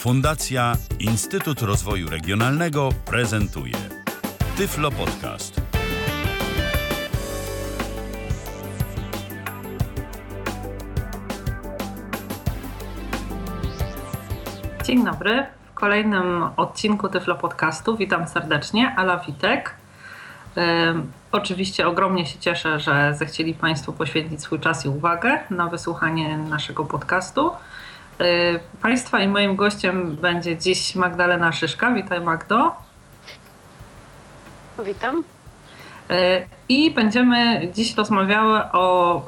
Fundacja Instytut Rozwoju Regionalnego prezentuje Tyflo Podcast. Dzień dobry. W kolejnym odcinku Tyflo Podcastu witam serdecznie. Ala Witek. Oczywiście ogromnie się cieszę, że zechcieli Państwo poświęcić swój czas i uwagę na wysłuchanie naszego podcastu. Państwa i moim gościem będzie dziś Magdalena Szyszka. Witaj Magdo. Witam. I będziemy dziś rozmawiały o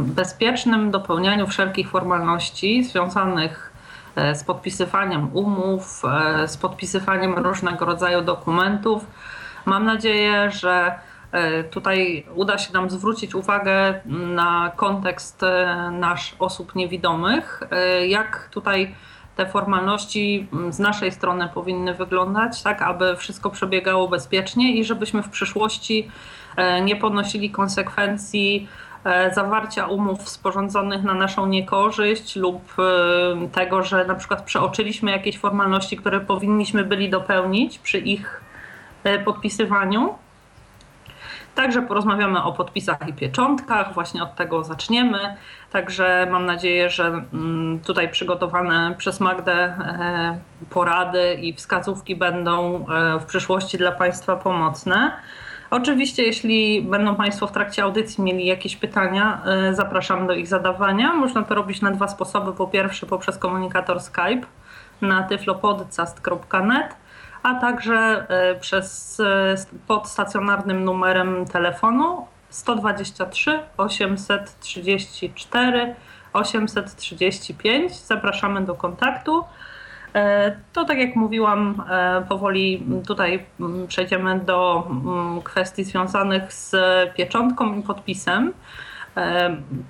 bezpiecznym dopełnianiu wszelkich formalności związanych z podpisywaniem umów, z podpisywaniem różnego rodzaju dokumentów Mam nadzieję, że e, tutaj uda się nam zwrócić uwagę na kontekst e, nasz osób niewidomych, e, jak tutaj te formalności z naszej strony powinny wyglądać, tak aby wszystko przebiegało bezpiecznie i żebyśmy w przyszłości nie ponosili konsekwencji zawarcia umów sporządzonych na naszą niekorzyść lub tego, że na przykład przeoczyliśmy jakieś formalności, które powinniśmy byli dopełnić przy ich E, podpisywaniu. Także porozmawiamy o podpisach i pieczątkach, właśnie od tego zaczniemy. Także mam nadzieję, że mm, tutaj przygotowane przez Magdę e, porady i wskazówki będą e, w przyszłości dla Państwa pomocne. Oczywiście, jeśli będą Państwo w trakcie audycji mieli jakieś pytania, zapraszam do ich zadawania. Można to robić na dwa sposoby. Po pierwsze, poprzez komunikator Skype na tyflopodcast.net a także e, przez e, pod stacjonarnym numerem telefonu 123 834 835. Zapraszamy do kontaktu. E, to tak jak mówiłam, powoli tutaj przejdziemy do kwestii związanych z pieczątką i podpisem.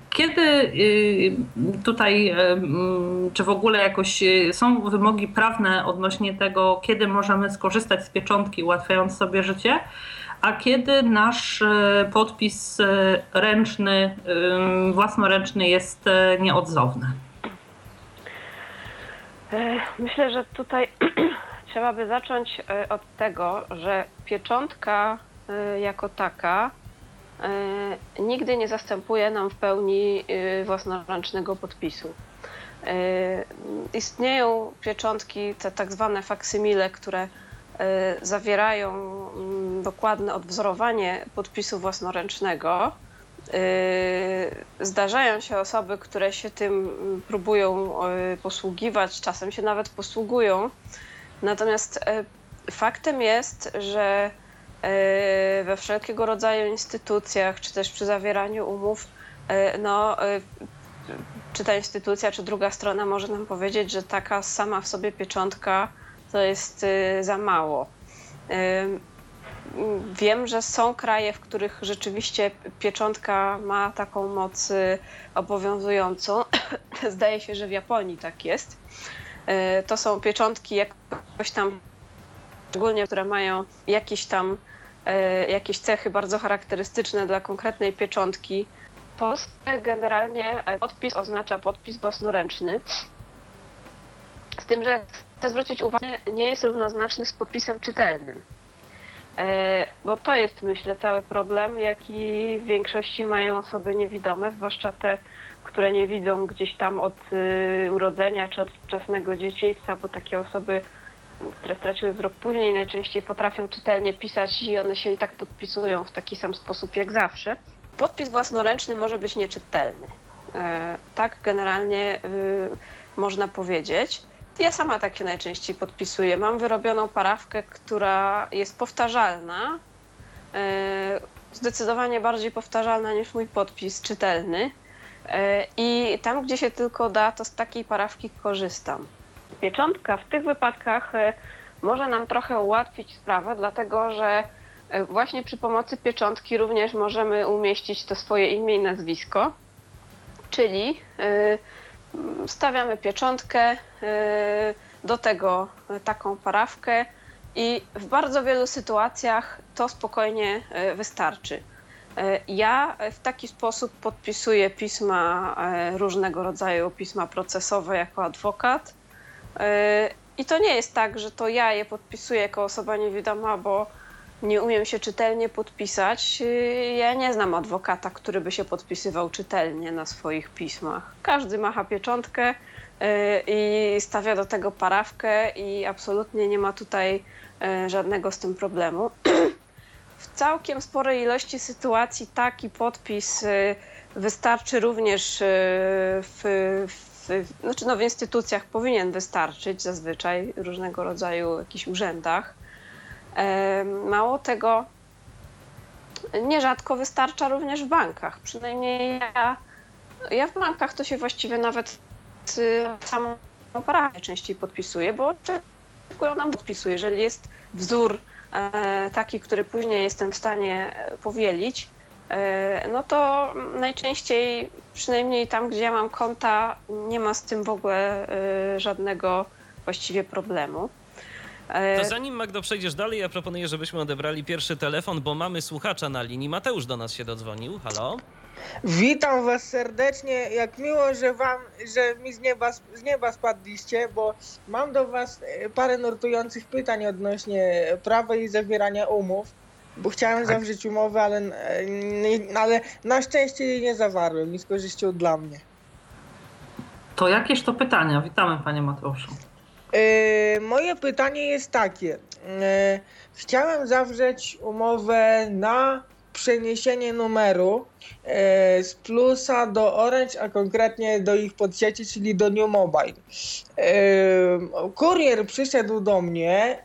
Kiedy y, tutaj, czy w ogóle jakoś y, są wymogi prawne odnośnie tego, kiedy możemy skorzystać z pieczątki, ułatwiając sobie życie, a kiedy nasz y, podpis ręczny, własnoręczny jest nieodzowny? E, myślę, że tutaj trzeba by zacząć e, od tego, że pieczątka e, jako taka E, nigdy nie zastępuje nam w pełni e, własnoręcznego podpisu. E, istnieją pieczątki, te tak zwane faksymile, które zawierają mm, dokładne odwzorowanie podpisu własnoręcznego. Zdarzają się osoby, które się tym mm, próbują posługiwać, czasem się nawet posługują. Natomiast faktem jest, że E, we wszelkiego rodzaju instytucjach, czy też przy zawieraniu umów, e, no, e, czy ta instytucja, czy druga strona może nam powiedzieć, że taka sama w sobie pieczątka to jest za mało. Wiem, że są kraje, w których rzeczywiście pieczątka ma taką moc obowiązującą. Zdaje się, że w Japonii tak jest. To są pieczątki jakoś tam, szczególnie które mają jakieś tam E, jakieś cechy bardzo charakterystyczne dla konkretnej pieczątki. Polsce generalnie podpis oznacza podpis własnoręczny. Z tym, że chcę zwrócić uwagę, nie jest równoznaczny z podpisem czytelnym. E, bo to jest, myślę, cały problem, jaki w większości mają osoby niewidome, zwłaszcza te, które nie widzą gdzieś tam od y, urodzenia czy od wczesnego dzieciństwa, bo takie osoby które straciły wzrok później, najczęściej potrafią czytelnie pisać i one się i tak podpisują w taki sam sposób jak zawsze. Podpis własnoręczny może być nieczytelny. E, tak generalnie y, można powiedzieć. Ja sama tak się najczęściej podpisuję. Mam wyrobioną parawkę, która jest powtarzalna, e, zdecydowanie bardziej powtarzalna niż mój podpis czytelny. E, I tam, gdzie się tylko da, to z takiej parawki korzystam. Pieczątka w tych wypadkach e, może nam trochę ułatwić sprawę, dlatego że e, właśnie przy pomocy pieczątki również możemy umieścić to swoje imię i nazwisko, czyli e, stawiamy pieczątkę, do tego taką parawkę i w bardzo wielu sytuacjach to spokojnie wystarczy. Ja w taki sposób podpisuję pisma różnego rodzaju, pisma procesowe jako adwokat. I to nie jest tak, że to ja je podpisuję jako osoba niewidoma, bo nie umiem się czytelnie podpisać. Ja nie znam adwokata, który by się podpisywał czytelnie na swoich pismach. Każdy macha pieczątkę i stawia do tego parawkę i absolutnie nie ma tutaj żadnego z tym problemu. W całkiem sporej ilości sytuacji taki podpis wystarczy również w, w, znaczy no w instytucjach powinien wystarczyć zazwyczaj, różnego rodzaju jakichś urzędach. Mało tego, nierzadko wystarcza również w bankach. Przynajmniej ja, ja w bankach to się właściwie nawet samą parafię częściej podpisuję, bo oczekują nam podpisuję. Jeżeli jest wzór e, taki, który później jestem w stanie powielić, e, no to najczęściej, przynajmniej tam, gdzie ja mam konta, nie ma z tym w ogóle e, żadnego właściwie problemu. To zanim Magdo przejdziesz dalej, ja proponuję, żebyśmy odebrali pierwszy telefon, bo mamy słuchacza na linii. Mateusz do nas się dodzwonił. Halo? Witam was serdecznie. Jak miło, że wam, że mi z nieba, z nieba spadliście, bo mam do was e, parę nurtujących pytań odnośnie prawa i zawierania umów. Bo chciałem tak. zawrzeć umowę, ale, e, ale na szczęście jej nie zawarłem i z korzyścią dla mnie. To jakież to pytania? Witamy panie Mateuszu. Yy, moje pytanie jest takie. Yy, chciałem zawrzeć umowę na przeniesienie numeru z Plusa do Orange, a konkretnie do ich podsieci, czyli do New Mobile. Kurier przyszedł do mnie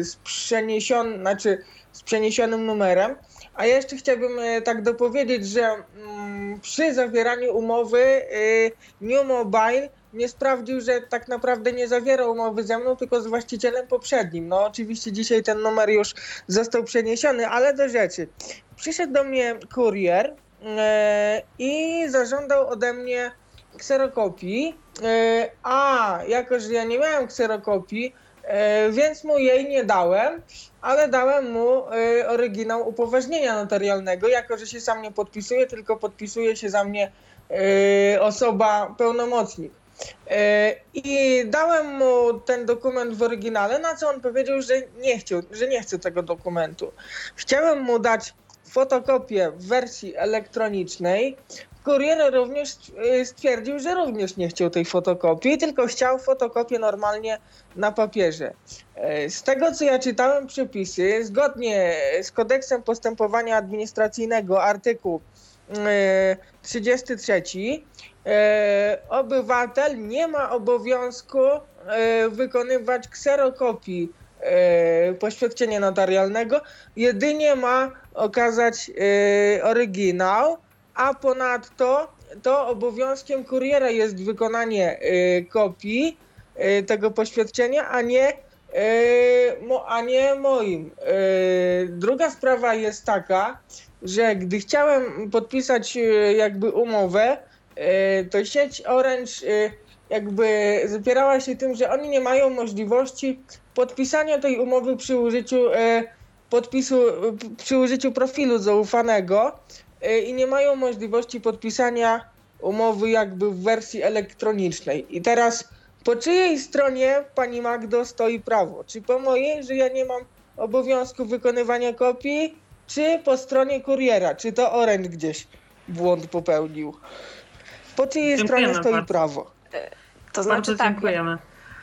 z, przeniesion, znaczy przeniesionym numerem, a jeszcze chciałbym tak dopowiedzieć, że mm, przy zawieraniu umowy New Mobile nie sprawdził, że tak naprawdę nie zawierał umowy ze mną, tylko z właścicielem poprzednim. No oczywiście dzisiaj ten numer już został przeniesiony, ale do rzeczy. Przyszedł do mnie kurier e, i zażądał ode mnie kserokopii, e, a jako, że ja nie miałem kserokopii, e, więc mu jej nie dałem, ale dałem mu oryginał upoważnienia notarialnego, jako że się sam nie podpisuje, tylko podpisuje się za mnie osoba pełnomocnik. E, I dałem mu ten dokument w oryginale, na co on powiedział, że nie chciał, że nie chce tego dokumentu. Chciałem mu dać fotokopię w wersji elektronicznej. Kurier również e, stwierdził, że również nie chciał tej fotokopii, tylko chciał fotokopię normalnie na papierze. E, z tego co ja czytałem przepisy, zgodnie z kodeksem postępowania administracyjnego artykuł 33 e, obywatel nie ma obowiązku e, wykonywać kserokopii poświadczenia notarialnego, jedynie ma okazać oryginał, a ponadto to obowiązkiem kuriera jest wykonanie e, kopii e, tego poświadczenia, a nie a nie moim. Druga sprawa jest taka, że gdy chciałem podpisać jakby umowę, to sieć Orange jakby zapierała się tym, że oni nie mają możliwości podpisania tej umowy przy użyciu podpisu, przy użyciu profilu zaufanego i nie mają możliwości podpisania umowy jakby w wersji elektronicznej. I teraz po czyjej stronie pani Magdo stoi prawo? Czy po mojej, że ja nie mam obowiązku wykonywania kopii, czy po stronie kuriera? Czy to Orange gdzieś błąd popełnił? Po czyjej stronie stoi bardzo. prawo? To znaczy bardzo tak. Dziękujemy.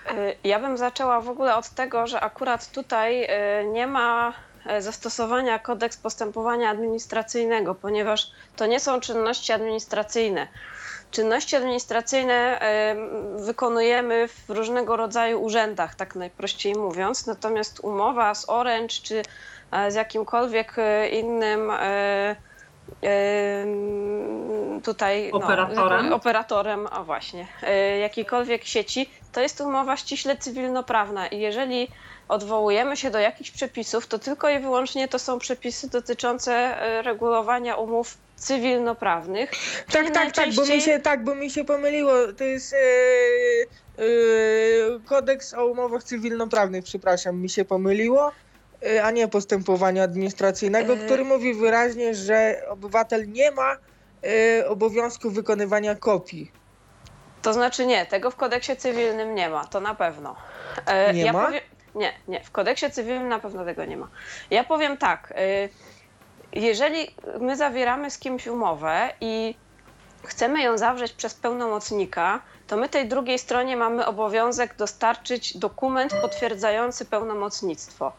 E, ja bym zaczęła w ogóle od tego, że akurat tutaj e, nie ma e, zastosowania kodeks postępowania administracyjnego, ponieważ to nie są czynności administracyjne. Czynności administracyjne wykonujemy w różnego rodzaju urzędach, tak najprościej mówiąc, natomiast umowa z Orange czy z jakimkolwiek innym tutaj operatorem, no, operatorem a właśnie, e, jakiejkolwiek sieci, to jest umowa ściśle cywilnoprawna i jeżeli odwołujemy się do jakichś przepisów, to tylko i wyłącznie to są przepisy dotyczące e, regulowania umów cywilnoprawnych. Tak, tak, najczęściej... tak, bo mi się, tak, bo mi się pomyliło. To jest yy, yy, kodeks o umowach cywilnoprawnych, przepraszam, mi się pomyliło. Y, a nie postępowania administracyjnego, y. który mówi wyraźnie, że obywatel nie ma y, obowiązku wykonywania kopii. To znaczy nie, tego w kodeksie cywilnym nie ma, to na pewno. Nie ja ma? nie, nie, w kodeksie cywilnym na pewno tego nie ma. Ja powiem tak, jeżeli my zawieramy z kimś umowę i chcemy ją zawrzeć przez pełnomocnika, to my tej drugiej stronie mamy obowiązek dostarczyć dokument potwierdzający pełnomocnictwo.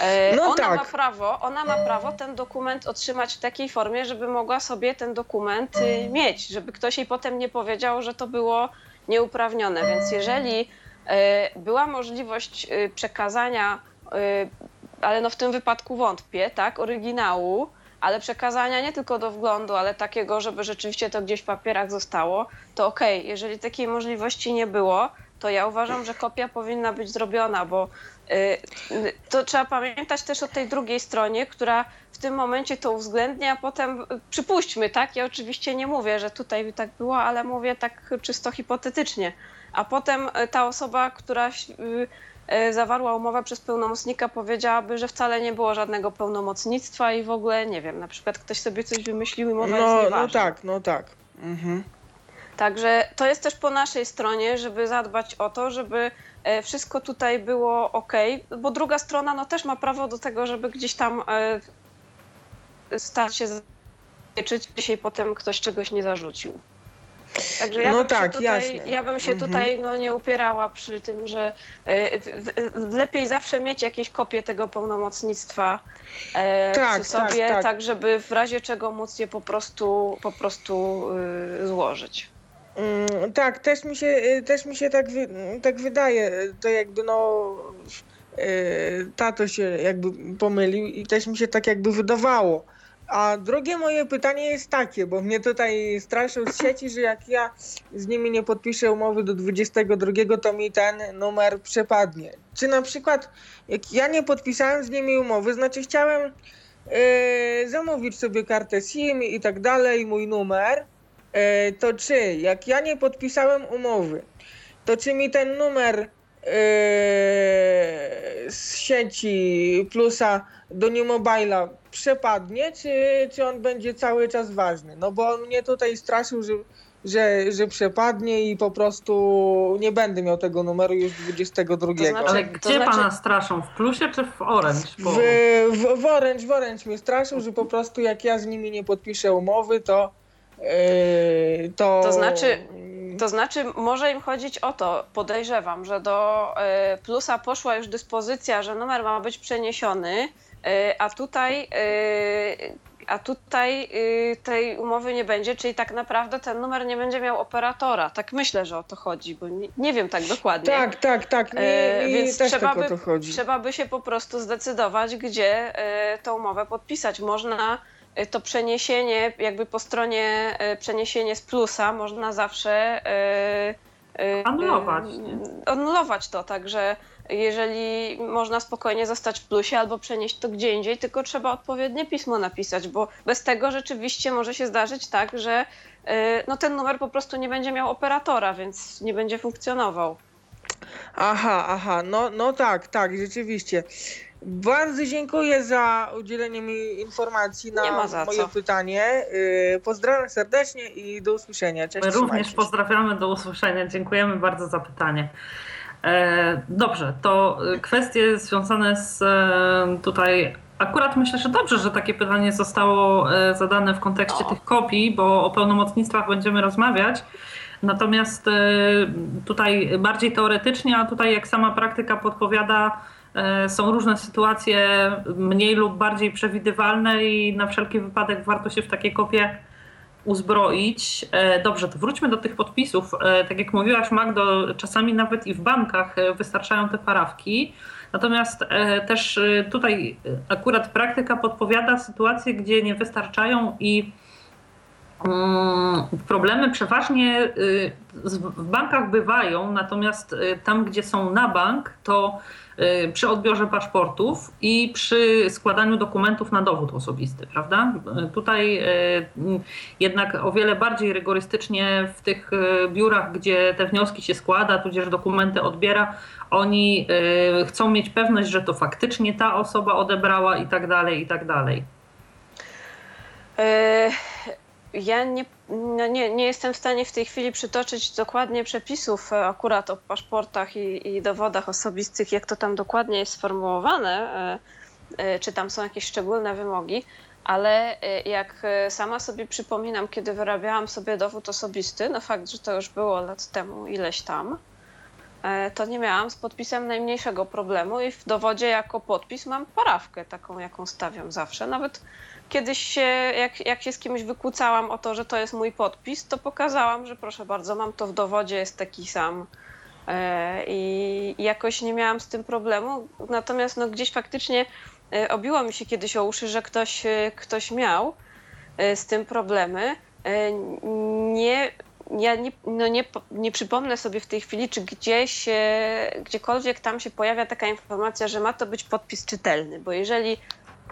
E, no ona tak. ma prawo, ona ma prawo ten dokument otrzymać w takiej formie, żeby mogła sobie ten dokument y, mieć, żeby ktoś jej potem nie powiedział, że to było nieuprawnione. Więc jeżeli e, była możliwość y, przekazania, y, ale no w tym wypadku wątpię, tak, oryginału, ale przekazania nie tylko do wglądu, ale takiego, żeby rzeczywiście to gdzieś w papierach zostało, to okej, okay. jeżeli takiej możliwości nie było, to ja uważam, że kopia powinna być zrobiona, bo y, to trzeba pamiętać też o tej drugiej stronie, która w tym momencie to uwzględnia, a potem y, przypuśćmy, tak? Ja oczywiście nie mówię, że tutaj tak było, ale mówię tak czysto hipotetycznie. A potem y, ta osoba, która zawarła umowę przez pełnomocnika, powiedziałaby, że wcale nie było żadnego pełnomocnictwa i w ogóle, nie wiem, na przykład ktoś sobie coś wymyślił i mowa no, jest nieważna. No tak, no tak. Mhm. Także to jest też po naszej stronie, żeby zadbać o to, żeby e, wszystko tutaj było ok, bo druga strona no, też ma prawo do tego, żeby gdzieś tam e, stać się zabezpieczyć, dzisiaj potem ktoś czegoś nie zarzucił. Także ja no tak, tutaj, jasne. Ja bym się mhm. tutaj no, nie upierała przy tym, że y, lepiej zawsze mieć jakieś kopie tego pełnomocnictwa e, tak, przy tak, sobie, tak, tak. żeby w razie czego móc je po prostu, po prostu y, złożyć. Mm, tak, też mi się, y, też mi się tak, tak wydaje. To jakby no tato się jakby pomylił i też mi się tak jakby wydawało. A drugie moje pytanie jest takie, bo mnie tutaj straszą z sieci, że jak ja z nimi nie podpiszę umowy do 22, to mi ten numer przepadnie. Czy na przykład, jak ja nie podpisałem z nimi umowy, znaczy chciałem yy, zamówić sobie kartę SIM i tak dalej, mój numer, yy, to czy jak ja nie podpisałem umowy, to czy mi ten numer z sieci plusa do New Mobile'a przepadnie, czy, czy on będzie cały czas ważny? No bo on mnie tutaj straszył, że, że, że przepadnie i po prostu nie będę miał tego numeru już 22. To znaczy, Ale gdzie znaczy... pana straszą? W plusie czy w orange? Bo... W, w, w orange, w orange mnie straszył, że po prostu jak ja z nimi nie podpiszę umowy, to yy, to... To znaczy, to znaczy, może im chodzić o to, podejrzewam, że do yy, plusa poszła już dyspozycja, że numer ma być przeniesiony, E, a tutaj, a tutaj tej umowy nie będzie, czyli tak naprawdę ten numer nie będzie miał operatora. Tak myślę, że o to chodzi, bo nie, nie wiem tak dokładnie. Tak, tak, tak. Więc też trzeba, tak by, trzeba by się po prostu zdecydować, gdzie tą umowę podpisać. Można to przeniesienie, jakby po stronie przeniesienie z plusa, można zawsze anulować. Anulować to, także jeżeli można spokojnie zostać w plusie albo przenieść to gdzie indziej, tylko trzeba odpowiednie pismo napisać, bo bez tego rzeczywiście może się zdarzyć tak, że y, no, ten numer po prostu nie będzie miał operatora, więc nie będzie funkcjonował. Aha, aha, no, no tak, tak, rzeczywiście. Bardzo dziękuję za udzielenie mi informacji na moje co. pytanie. Y, pozdrawiam serdecznie i do usłyszenia. Cześć, My również pozdrawiamy, do usłyszenia. Dziękujemy bardzo za pytanie. E, dobrze, to kwestie związane z e, tutaj. Akurat myślę, że dobrze, że takie pytanie zostało e, zadane w kontekście tych kopii, bo o pełnomocnictwach będziemy rozmawiać. Natomiast tutaj bardziej teoretycznie, a tutaj jak sama praktyka podpowiada, są różne sytuacje mniej lub bardziej przewidywalne i na wszelki wypadek warto się w takie kopie uzbroić. E, dobrze, to wróćmy do tych podpisów. E, tak jak mówiłaś, Magdo, czasami nawet i w bankach e, wystarczają te parawki. Natomiast też tutaj akurat praktyka podpowiada sytuacje, gdzie nie wystarczają i mm, problemy przeważnie w bankach bywają, natomiast tam, gdzie są na bank, to przy odbiorze paszportów i przy składaniu dokumentów na dowód osobisty, prawda? Y, tutaj y, jednak o wiele bardziej rygorystycznie w tych biurach, gdzie te wnioski się składa, tudzież dokumenty odbiera, oni chcą mieć pewność, że to faktycznie ta osoba odebrała i tak dalej, i tak dalej. Ja nie, no nie, nie jestem w stanie w tej chwili przytoczyć dokładnie przepisów e, akurat o paszportach i, i dowodach osobistych, jak to tam dokładnie jest sformułowane, czy tam są jakieś szczególne wymogi, ale jak sama sobie przypominam, kiedy wyrabiałam sobie dowód osobisty, no fakt, że to już było lat temu ileś tam, to nie miałam z podpisem najmniejszego problemu i w dowodzie jako podpis mam parawkę taką, jaką stawiam zawsze. Nawet kiedyś się, jak, jak się z kimś wykłócałam o to, że to jest mój podpis, to pokazałam, że proszę bardzo, mam to w dowodzie, jest taki sam. E, I jakoś nie miałam z tym problemu. Natomiast no, gdzieś faktycznie e, obiło mi się kiedyś o uszy, że ktoś, e, ktoś miał z tym problemy. Nie, ja nie, no nie, nie przypomnę sobie w tej chwili, czy gdzieś, gdziekolwiek tam się pojawia taka informacja, że ma to być podpis czytelny, bo jeżeli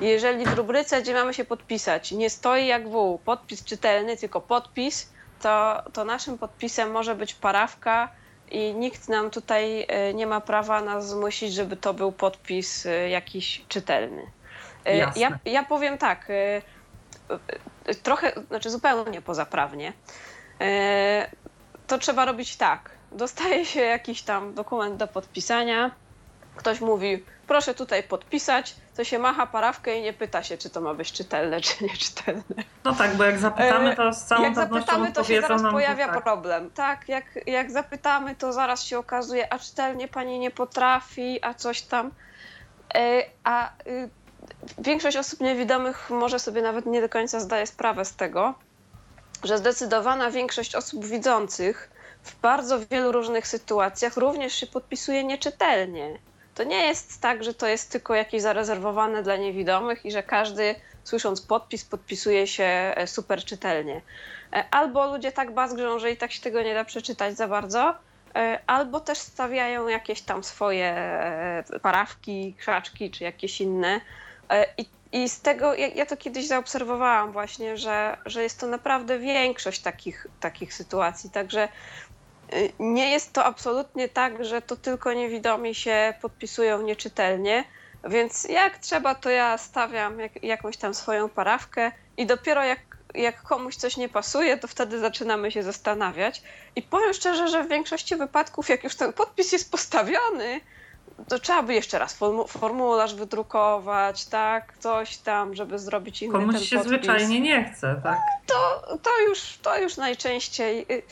jeżeli w rubryce, gdzie mamy się podpisać, nie stoi jak w podpis czytelny, tylko podpis, to, to naszym podpisem może być parawka i nikt nam tutaj e, nie ma prawa nas zmusić, żeby to był podpis e, jakiś czytelny. E, ja, ja powiem tak, trochę, znaczy zupełnie pozaprawnie. To trzeba robić tak. Dostaje się jakiś tam dokument do podpisania. Ktoś mówi, proszę tutaj podpisać, to się macha parawkę i nie pyta się, czy to ma być czytelne, czy nieczytelne. No tak, bo jak zapytamy, to z całą jak zapytamy, to się zaraz pojawia tak. problem. Tak, jak, jak zapytamy, to zaraz się okazuje, a czytelnie pani nie potrafi, a coś tam. E, a y, większość osób niewidomych może sobie nawet nie do końca zdaje sprawę z tego, że zdecydowana większość osób widzących w bardzo wielu różnych sytuacjach również się podpisuje nieczytelnie to nie jest tak, że to jest tylko jakieś zarezerwowane dla niewidomych i że każdy słysząc podpis podpisuje się e, super czytelnie. E, albo ludzie tak bazgrzą, że i tak się tego nie da przeczytać za bardzo, e, albo też stawiają jakieś tam swoje parawki, krzaczki czy jakieś inne. I, i z tego ja, ja, to kiedyś zaobserwowałam właśnie, że, że jest to naprawdę większość takich, takich sytuacji. Także nie jest to absolutnie tak, że to tylko niewidomi się podpisują nieczytelnie, więc jak trzeba, to ja stawiam jak, jakąś tam swoją parawkę i dopiero jak, jak komuś coś nie pasuje, to wtedy zaczynamy się zastanawiać. I powiem szczerze, że w większości wypadków, jak już ten podpis jest postawiony, to trzeba by jeszcze raz formularz wydrukować, tak, coś tam, żeby zrobić inny Komuś ten się podpis. zwyczajnie nie chce, tak? To, to, już, to już najczęściej y,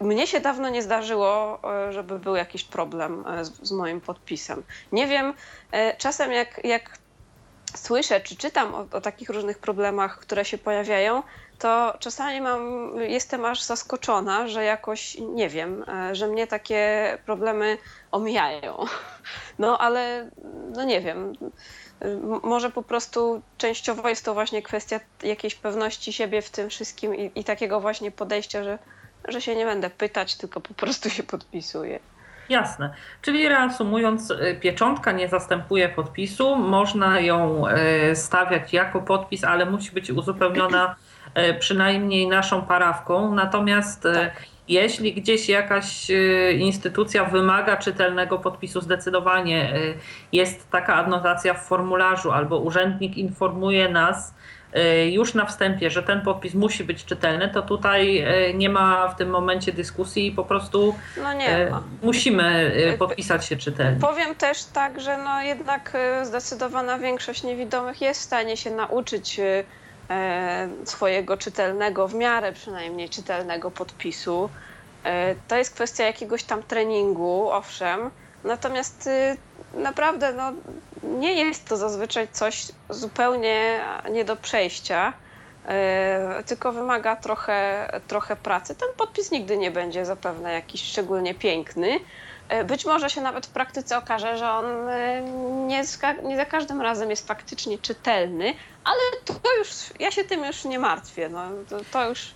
mnie się dawno nie zdarzyło, e, żeby był jakiś problem e, z, z moim podpisem. Nie wiem, e, czasem jak, jak słyszę czy czytam o, o, takich różnych problemach, które się pojawiają, to czasami mam, jestem aż zaskoczona, że jakoś nie wiem, że mnie takie problemy omijają. No ale no nie wiem. Może po prostu częściowo jest to właśnie kwestia jakiejś pewności siebie w tym wszystkim i, i takiego właśnie podejścia, że że się nie będę pytać, tylko po prostu się podpisuję. Jasne. Czyli reasumując, y, pieczątka nie zastępuje podpisu, można ją y, stawiać jako podpis, ale musi być uzupełniona y, przynajmniej naszą parawką. Natomiast tak. jeśli gdzieś jakaś instytucja wymaga czytelnego podpisu, zdecydowanie jest taka adnotacja w formularzu albo urzędnik informuje nas, już na wstępie, że ten podpis musi być czytelny, to tutaj y, nie ma w tym momencie dyskusji i po prostu no ma. musimy y, podpisać się czytelnie. Powiem też tak, że no jednak zdecydowana większość niewidomych jest w stanie się nauczyć e, swojego czytelnego, w miarę przynajmniej czytelnego podpisu. E, to jest kwestia jakiegoś tam treningu, owszem, natomiast naprawdę no, nie jest to zazwyczaj coś zupełnie nie do przejścia, e, tylko wymaga trochę, trochę pracy. Ten podpis nigdy nie będzie zapewne jakiś szczególnie piękny. E, być może się nawet w praktyce okaże, że on e, nie, nie za każdym razem jest faktycznie czytelny, ale to już, ja się tym już nie martwię. No, to, to już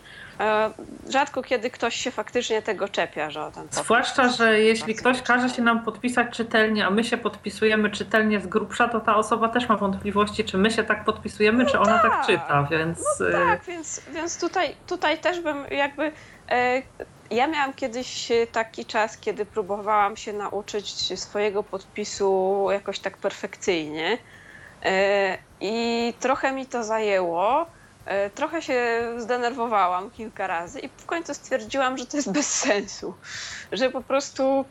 rzadko kiedy ktoś się faktycznie tego czepia, że Zwłaszcza, że jeśli ktoś każe się nam podpisać czytelnie, a my się podpisujemy czytelnie z grubsza, to ta osoba też ma wątpliwości, czy my się tak podpisujemy, no czy ona tak, tak. czyta, więc... No e, tak, więc, więc tutaj, tutaj też bym jakby... E, ja miałam kiedyś taki czas, kiedy próbowałam się nauczyć swojego podpisu jakoś tak perfekcyjnie i trochę mi to zajęło, E, trochę się zdenerwowałam kilka razy i w końcu stwierdziłam, że to jest bez sensu, że po prostu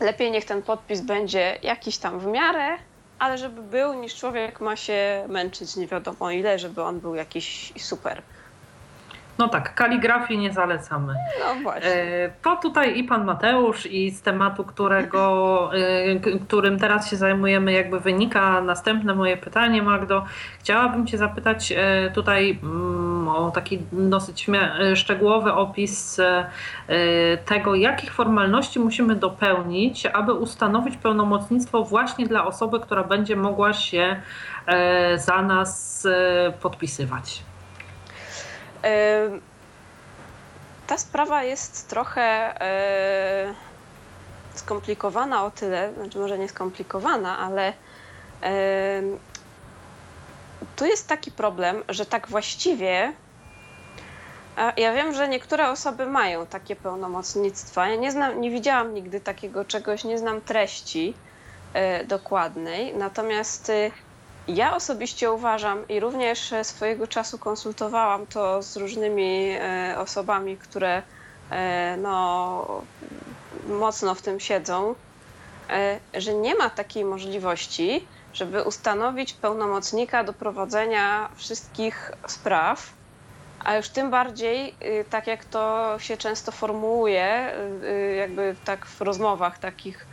lepiej niech ten podpis będzie jakiś tam w miarę, ale żeby był, niż człowiek ma się męczyć nie wiadomo ile, żeby on był jakiś super. No tak, kaligrafii nie zalecamy. No właśnie. E, to tutaj i pan Mateusz, i z tematu, którego, e, którym teraz się zajmujemy, jakby wynika następne moje pytanie, Magdo. Chciałabym Cię zapytać e, tutaj mm, o taki dosyć szczegółowy opis tego, jakich formalności musimy dopełnić, aby ustanowić pełnomocnictwo właśnie dla osoby, która będzie mogła się za nas podpisywać. Ta sprawa jest trochę e, skomplikowana o tyle, znaczy może nie skomplikowana, ale tu jest taki problem, że tak właściwie ja wiem, że niektóre osoby mają takie pełnomocnictwa. Ja nie znam, nie widziałam nigdy takiego czegoś, nie znam treści e, dokładnej. Natomiast e, ja osobiście uważam i również swojego czasu konsultowałam to z różnymi e, osobami, które e, no, mocno w tym siedzą, e, że nie ma takiej możliwości, żeby ustanowić pełnomocnika do prowadzenia wszystkich spraw, a już tym bardziej, tak jak to się często formułuje, jakby tak w rozmowach takich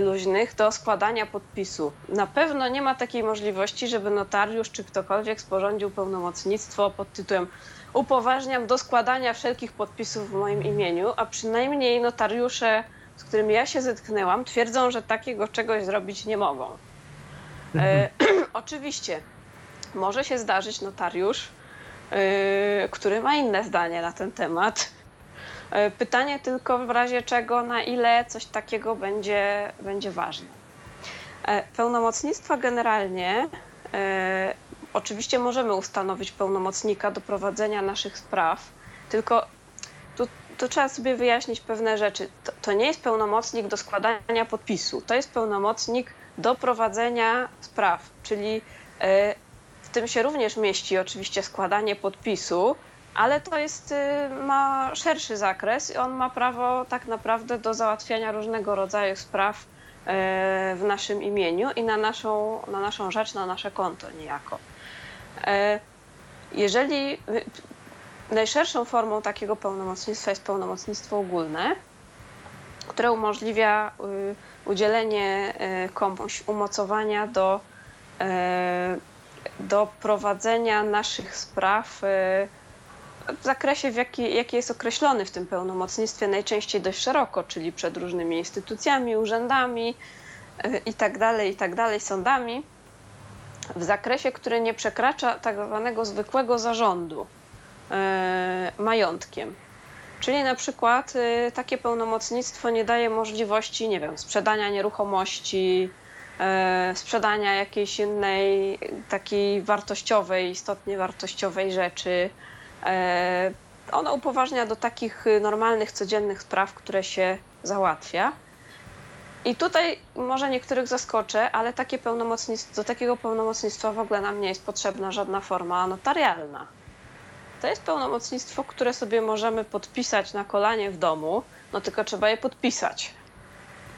luźnych do składania podpisu. Na pewno nie ma takiej możliwości, żeby notariusz czy ktokolwiek sporządził pełnomocnictwo pod tytułem upoważniam do składania wszelkich podpisów w moim imieniu, a przynajmniej notariusze, z którymi ja się zetknęłam, twierdzą, że takiego czegoś zrobić nie mogą. E, oczywiście może się zdarzyć notariusz, e, który ma inne zdanie na ten temat E, pytanie tylko w razie czego, na ile coś takiego będzie, będzie ważne. E, pełnomocnictwa generalnie e, oczywiście możemy ustanowić pełnomocnika do prowadzenia naszych spraw, tylko tu, tu trzeba sobie wyjaśnić pewne rzeczy. To, to, nie jest pełnomocnik do składania podpisu, to jest pełnomocnik do prowadzenia spraw, czyli w tym się również mieści oczywiście składanie podpisu, ale to jest, y, ma szerszy zakres i on ma prawo tak naprawdę do załatwiania różnego rodzaju spraw y, w naszym imieniu i na naszą, na naszą rzecz, na nasze konto niejako. Y, jeżeli najszerszą formą takiego pełnomocnictwa jest pełnomocnictwo ogólne, które umożliwia udzielenie komuś umocowania do, do prowadzenia naszych spraw w zakresie, w jaki, jaki jest określony w tym pełnomocnictwie, najczęściej dość szeroko, czyli przed różnymi instytucjami, urzędami itd., e, itd., tak sądami, w zakresie, który nie przekracza tak zwanego zwykłego zarządu e, majątkiem. Czyli na przykład e, takie pełnomocnictwo nie daje możliwości, nie wiem, sprzedania nieruchomości, sprzedania jakiejś innej takiej wartościowej, istotnie wartościowej rzeczy, ono upoważnia do takich normalnych, codziennych spraw, które się załatwia. I tutaj może niektórych zaskoczę, ale takie pełnomocnictwo, do takiego pełnomocnictwa w ogóle nam nie jest potrzebna żadna forma notarialna. To jest pełnomocnictwo, które sobie możemy podpisać na kolanie w domu, no tylko trzeba je podpisać.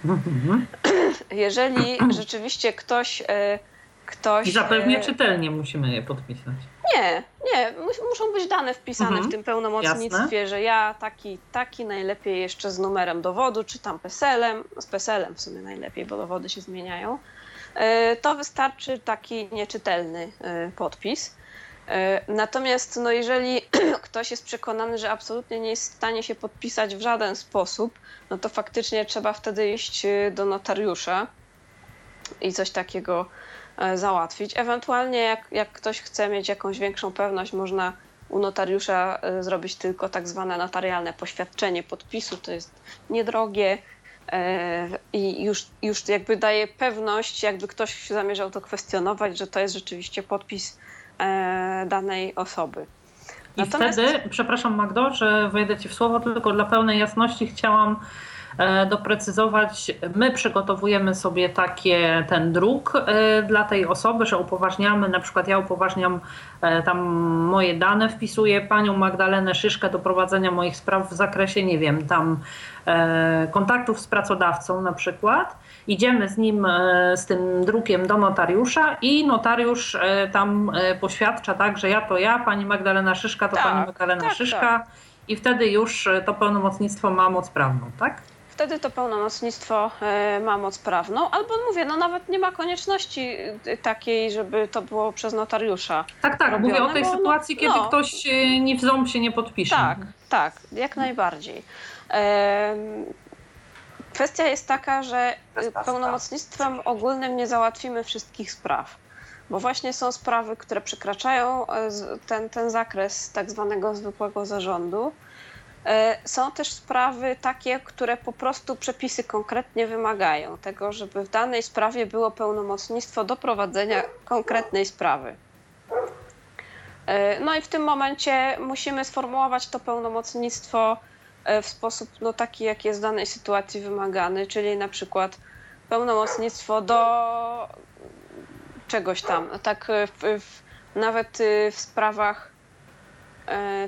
Mhm. Jeżeli rzeczywiście ktoś, e, ktoś. I zapewne e, czytelnie musimy je podpisać. Nie, nie. Muszą być dane wpisane mhm. w tym pełnomocnictwie, Jasne. że ja taki, taki najlepiej jeszcze z numerem dowodu, czy tam PESEL-em, z PESEL-em w sumie najlepiej, bo dowody się zmieniają. E, to wystarczy taki nieczytelny e, podpis. Natomiast no, jeżeli ktoś jest przekonany, że absolutnie nie jest w stanie się podpisać w żaden sposób, no to faktycznie trzeba wtedy iść do notariusza i coś takiego załatwić. Ewentualnie jak, jak ktoś chce mieć jakąś większą pewność, można u notariusza e, zrobić tylko tak zwane notarialne poświadczenie podpisu. To jest niedrogie e, i już, już jakby daje pewność, jakby ktoś zamierzał to kwestionować, że to jest rzeczywiście podpis danej osoby. I Natomiast... wtedy, przepraszam Magdo, że wejdę Ci w słowo, tylko dla pełnej jasności chciałam e, doprecyzować. My przygotowujemy sobie takie, ten druk e, dla tej osoby, że upoważniamy, na przykład ja upoważniam tam moje dane, wpisuję panią Magdalenę Szyszkę do prowadzenia moich spraw w zakresie, nie wiem, tam kontaktów z pracodawcą na przykład. Idziemy z nim, z tym drukiem do notariusza i notariusz tam poświadcza tak, że ja to ja, pani Magdalena Szyszka to tak, pani Magdalena tak, Szyszka. Tak i wtedy już e, to pełnomocnictwo ma moc prawną, tak? Wtedy to pełnomocnictwo e, ma moc prawną, albo mówię, no nawet nie ma konieczności e, takiej, żeby to było przez notariusza. Tak, tak, robione, mówię o tej sytuacji, kiedy no, ktoś ni w ząb się nie podpisze. Tak, tak, jak najbardziej. Kwestia jest taka, że pełnomocnictwem ogólnym nie załatwimy wszystkich spraw bo właśnie są sprawy, które przekraczają e, ten, ten zakres tak zwanego zwykłego zarządu. E, są też sprawy takie, które po prostu przepisy konkretnie wymagają tego, żeby w danej sprawie było pełnomocnictwo do prowadzenia konkretnej sprawy. E, no i w tym momencie musimy sformułować to pełnomocnictwo w sposób no, taki, jak jest w danej sytuacji wymagany, czyli na przykład pełnomocnictwo do czegoś tam. Tak e, w, w, nawet e, w sprawach e,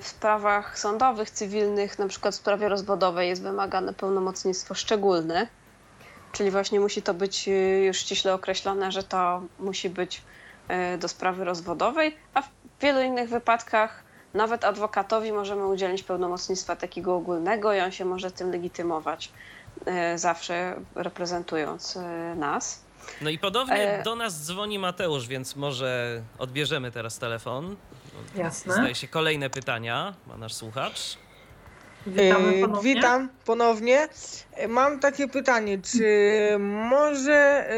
w sprawach sądowych, cywilnych, na przykład w sprawie rozwodowej jest wymagane pełnomocnictwo szczególne, czyli właśnie musi to być już ściśle określone, że to musi być do sprawy rozwodowej, a w wielu innych wypadkach nawet adwokatowi możemy udzielić pełnomocnictwa takiego ogólnego i on się może tym legitymować zawsze reprezentując nas. No i podobnie e... do nas dzwoni Mateusz, więc może odbierzemy teraz telefon. Jasne. Zdaje się kolejne pytania, ma nasz słuchacz. Witamy e, ponownie. Witam ponownie. E, mam takie pytanie, czy może e,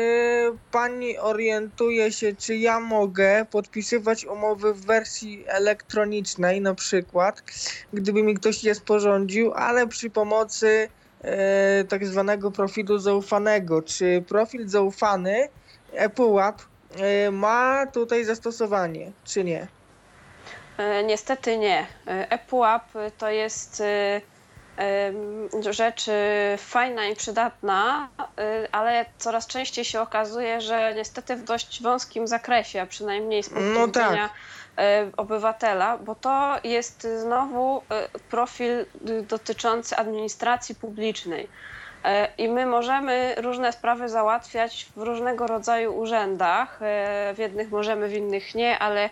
pani orientuje się, czy ja mogę podpisywać umowy w wersji elektronicznej na przykład, gdyby mi ktoś je sporządził, ale przy pomocy tak zwanego profilu zaufanego. Czy profil zaufany ePUAP ma tutaj zastosowanie, czy nie? E, niestety nie. ePUAP to jest rzecz fajna i przydatna, ale coraz częściej się okazuje, że niestety w dość wąskim zakresie, a przynajmniej z punktu no tak. widzenia E, obywatela, bo to jest znowu e, profil dotyczący administracji publicznej. E, I my możemy różne sprawy załatwiać w różnego rodzaju urzędach. W jednych możemy, w innych nie, ale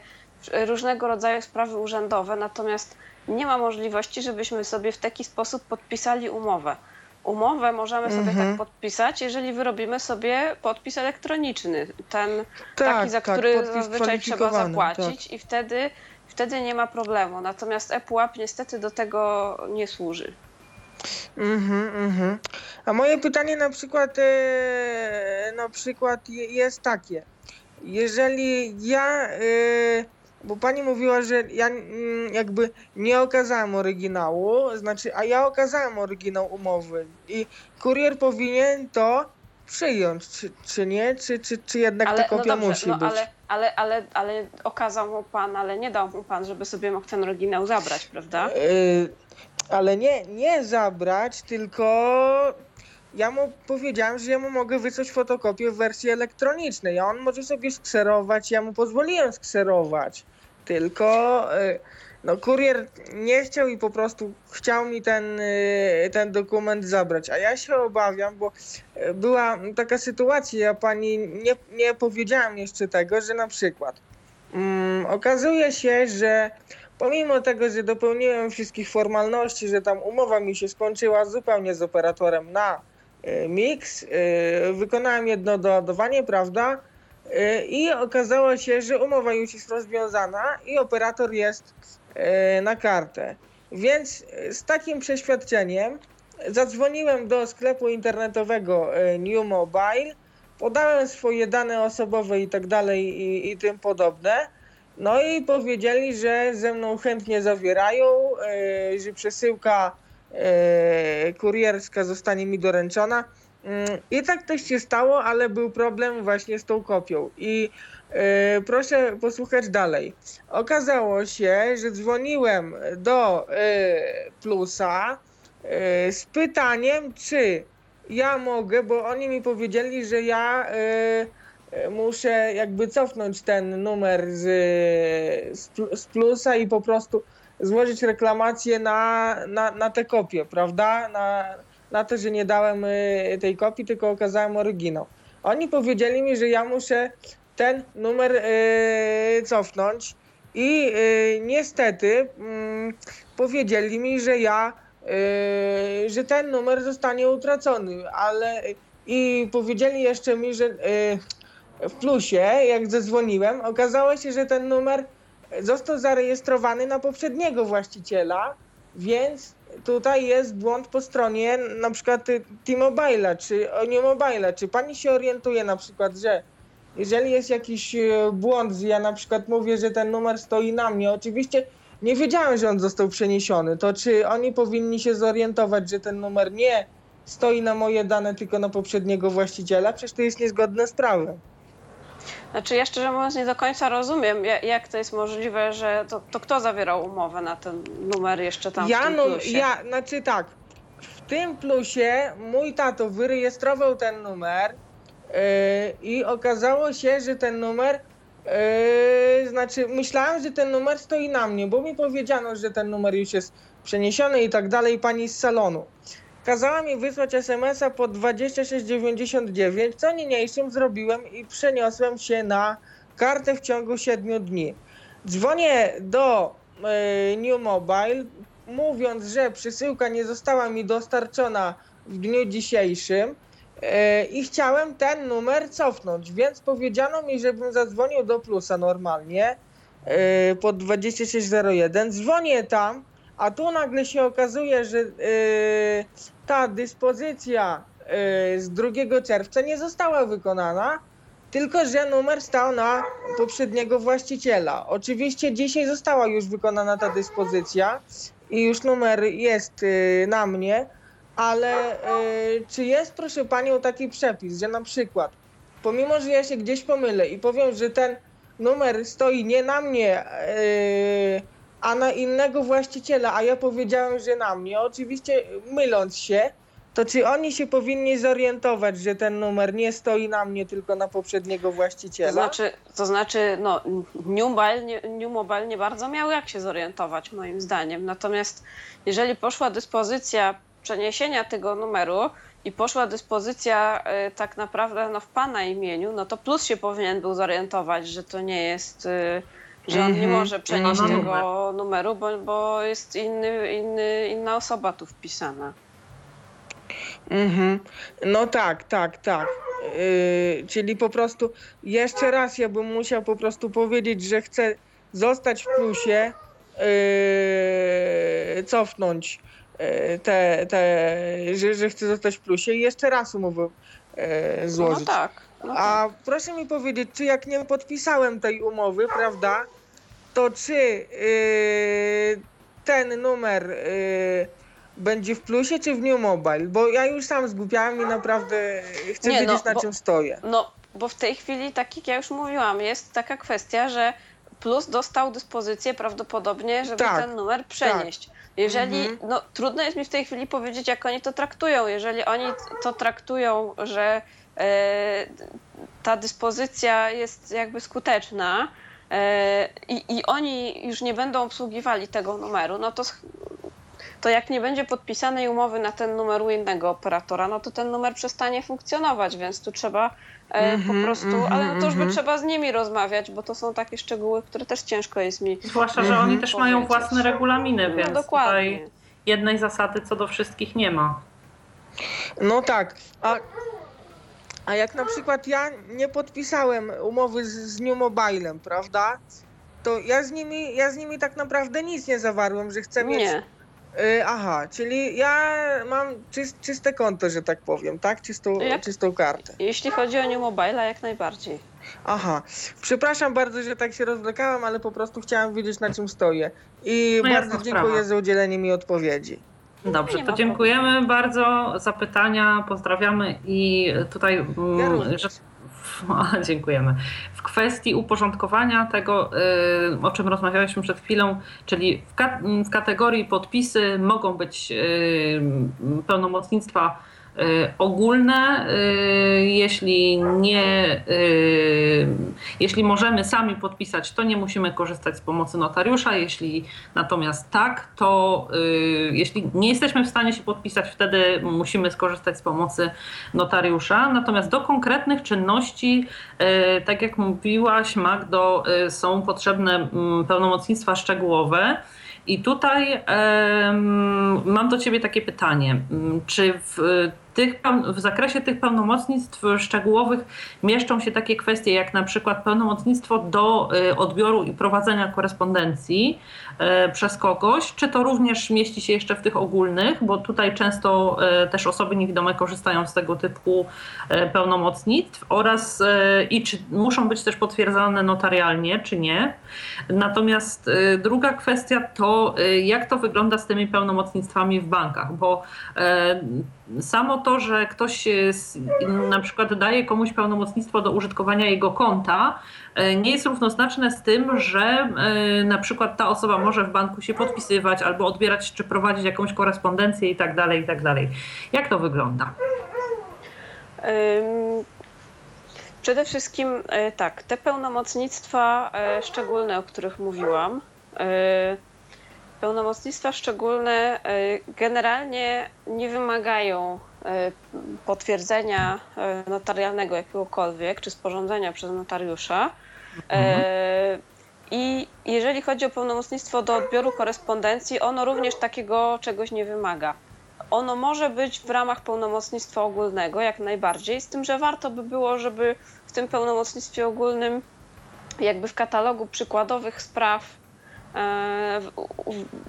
różnego rodzaju sprawy urzędowe. Natomiast nie ma możliwości, żebyśmy sobie w taki sposób podpisali umowę. Umowę możemy sobie tak mhm. podpisać, jeżeli wyrobimy sobie podpis elektroniczny. Ten tak, taki, za tak, który zazwyczaj trzeba zapłacić tak. i wtedy, wtedy nie ma problemu. Natomiast ePUAP niestety do tego nie służy. Mhm, mhm. A moje pytanie na przykład, e, na przykład jest takie. Jeżeli ja e, bo pani mówiła, że ja mm, jakby nie okazałem oryginału, znaczy, a ja okazałem oryginał umowy i kurier powinien to przyjąć, czy, czy nie, czy, czy, czy jednak ale, ta no kopia no dobrze, musi no, być. Ale, ale, ale, ale okazał mu pan, ale nie dał mu pan, żeby sobie mógł ten oryginał zabrać, prawda? Yy, ale nie, nie zabrać, tylko ja mu powiedziałem, że ja mu mogę wysłać fotokopię w wersji elektronicznej, a on może sobie skserować, ja mu pozwoliłem skserować. Tylko y, no, kurier nie chciał i po prostu chciał mi ten, y, ten dokument zabrać. A ja się obawiam, bo y, była taka sytuacja, ja pani nie, nie powiedziałem jeszcze tego, że na przykład um, okazuje się, że pomimo tego, że dopełniłem wszystkich formalności, że tam umowa mi się skończyła zupełnie z operatorem na y, mix, y, wykonałem jedno doładowanie, prawda? E, I okazało się, że umowa już jest rozwiązana i operator jest e, na kartę. Więc e, z takim przeświadczeniem zadzwoniłem do sklepu internetowego New Mobile, podałem swoje dane osobowe i tak dalej i, i tym podobne. No i powiedzieli, że ze mną chętnie zawierają, że przesyłka kurierska zostanie mi doręczona. Mm, I tak też się stało, ale był problem właśnie z tą kopią. I yy, proszę posłuchać dalej. Okazało się, że dzwoniłem do yy, Plusa, e, z pytaniem, czy ja mogę, bo oni mi powiedzieli, że ja e, e, muszę jakby cofnąć ten numer z, z plusa i po prostu złożyć reklamację na, na, na tę kopię, prawda? Na, na to, że nie dałem e, tej kopii, tylko okazałem oryginał. Oni powiedzieli mi, że ja muszę ten numer e, cofnąć i e, niestety mm, powiedzieli mi, że ja, e, że ten numer zostanie utracony, ale i powiedzieli jeszcze mi, że e, w plusie, jak zadzwoniłem, okazało się, że ten numer został zarejestrowany na poprzedniego właściciela, więc tutaj jest błąd po stronie na przykład T-Mobile'a czy Mobile'a. Czy pani się orientuje na przykład, że jeżeli jest jakiś e, błąd, ja na przykład mówię, że ten numer stoi na mnie, oczywiście nie wiedziałem, że on został przeniesiony, to czy oni powinni się zorientować, że ten numer nie stoi na moje dane, tylko na poprzedniego właściciela? Przecież to jest niezgodne z prawem. Znaczy ja szczerze mówiąc nie do końca rozumiem, ja- jak to jest możliwe, że to, to kto zawierał umowę na ten numer jeszcze tam w Ja, tym no, ja, znaczy tak, w tym plusie mój tato wyrejestrował ten numer yy, i okazało się, że ten numer, yy, znaczy myślałem, że ten numer stoi na mnie, bo mi powiedziano, że ten numer już jest przeniesiony i tak dalej, pani z salonu. Kazała mi wysłać SMS-a po 2699, co niniejszym zrobiłem i przeniosłem się na kartę w ciągu 7 dni. Dzwonię do e, New Mobile, mówiąc, że przesyłka nie została mi dostarczona w dniu dzisiejszym e, i chciałem ten numer cofnąć, więc powiedziano mi, żebym zadzwonił do Plusa normalnie e, pod 2601. Dzwonię tam, a tu nagle się okazuje, że e, ta dyspozycja e, z 2 czerwca nie została wykonana, tylko że numer stał na poprzedniego właściciela. Oczywiście dzisiaj została już wykonana ta dyspozycja i już numer jest y, na mnie, ale y, czy jest, proszę panią, taki przepis, że na przykład, pomimo, że ja się gdzieś pomylę i powiem, że ten numer stoi nie na mnie, y, a na innego właściciela, a ja powiedziałem, że na mnie, oczywiście myląc się, to czy oni się powinni zorientować, że ten numer nie stoi na mnie, tylko na poprzedniego właściciela? To znaczy, to znaczy no, New, Mobile nie, New Mobile nie bardzo miał jak się zorientować, moim zdaniem. Natomiast jeżeli poszła dyspozycja przeniesienia tego numeru i poszła dyspozycja y, tak naprawdę no, w pana imieniu, no to plus się powinien był zorientować, że to nie jest, y, że on nie Mhm. może przenieść tego numeru, bo, bo jest inny, inny, inna osoba tu wpisana. Mhm. No tak, tak, tak. Yy, czyli po prostu jeszcze raz ja bym musiał po prostu powiedzieć, że chcę zostać w plusie, yy, cofnąć yy, te, te że, że chcę zostać w plusie i jeszcze raz umowę yy, złożyć. No tak. A proszę mi powiedzieć, czy jak nie podpisałem tej umowy, prawda, to czy yy, ten numer yy, będzie w plusie, czy w New Mobile? Bo ja już sam zgubiałem i naprawdę chcę Nie, no, wiedzieć, na bo- czym stoję. No, bo w tej chwili, tak jak ja już mówiłam, jest taka kwestia, że Plus dostał dyspozycję prawdopodobnie, żeby Tak, ten numer przenieść. Jeżeli, Mhm. no trudno jest mi w tej chwili powiedzieć, jak oni to traktują. Jeżeli oni to traktują, że ta dyspozycja jest jakby skuteczna e, i, i oni już nie będą obsługiwali tego numeru, no to to jak nie będzie podpisanej umowy na ten numer u innego operatora, no to ten numer przestanie funkcjonować, więc tu trzeba e, Mhm, po prostu, mhm, ale no to już by mhm. trzeba z nimi rozmawiać, bo to są takie szczegóły, które też ciężko jest mi Zwłaszcza, że oni też mają własne regulaminy, no, więc dokładnie. tutaj jednej zasady co do wszystkich nie ma. No tak. A, a jak na przykład ja nie podpisałem umowy z, z New Mobilem, prawda? To ja z nimi, ja z nimi tak naprawdę nic nie zawarłem, że chcę mieć Nie. Y, aha, czyli ja mam czys, czyste konto, że tak powiem, tak? Czystą, Jak- czystą kartę. Jeśli chodzi o New Mobile, jak najbardziej. Aha. Przepraszam bardzo, że tak się rozwlekałem, ale po prostu chciałem wiedzieć, na czym stoję. I No bardzo dziękuję sprawa. za udzielenie mi odpowiedzi. Dobrze, to dziękujemy bardzo za pytania, pozdrawiamy i tutaj, Ja mm, że dziękujemy. W kwestii uporządkowania tego, y, o czym rozmawialiśmy przed chwilą, czyli w, ka w kategorii podpisy mogą być y, pełnomocnictwa ogólne, y, jeśli nie, y, jeśli możemy sami podpisać, to nie musimy korzystać z pomocy notariusza, jeśli natomiast tak, to jeśli nie jesteśmy w stanie się podpisać, wtedy musimy skorzystać z pomocy notariusza. Natomiast do konkretnych czynności, tak jak mówiłaś Magdo, są potrzebne mm, pełnomocnictwa szczegółowe. I tutaj mam do Ciebie takie pytanie. Czy w tych, w zakresie tych pełnomocnictw szczegółowych mieszczą się takie kwestie jak na przykład pełnomocnictwo do y, odbioru i prowadzenia korespondencji y, przez kogoś, czy to również mieści się jeszcze w tych ogólnych, bo tutaj często y, też osoby niewidome korzystają z tego typu pełnomocnictw oraz i czy muszą być też potwierdzane notarialnie, czy nie. Natomiast druga kwestia to jak to wygląda z tymi pełnomocnictwami w bankach, bo samo to, że ktoś na przykład daje komuś pełnomocnictwo do użytkowania jego konta, e, nie jest równoznaczne z tym, że e, na przykład ta osoba może w banku się podpisywać albo odbierać czy prowadzić jakąś korespondencję i tak dalej, i tak. Jak to wygląda? Przede wszystkim e, tak, te pełnomocnictwa szczególne, o których mówiłam, Pełnomocnictwa szczególne y, generalnie nie wymagają y, potwierdzenia y, notarialnego jakiegokolwiek, czy sporządzenia przez notariusza. Mhm. I jeżeli chodzi o pełnomocnictwo do odbioru korespondencji, ono również takiego czegoś nie wymaga. Ono może być w ramach pełnomocnictwa ogólnego, jak najbardziej, z tym, że warto by było, żeby w tym pełnomocnictwie ogólnym, jakby w katalogu przykładowych spraw, E,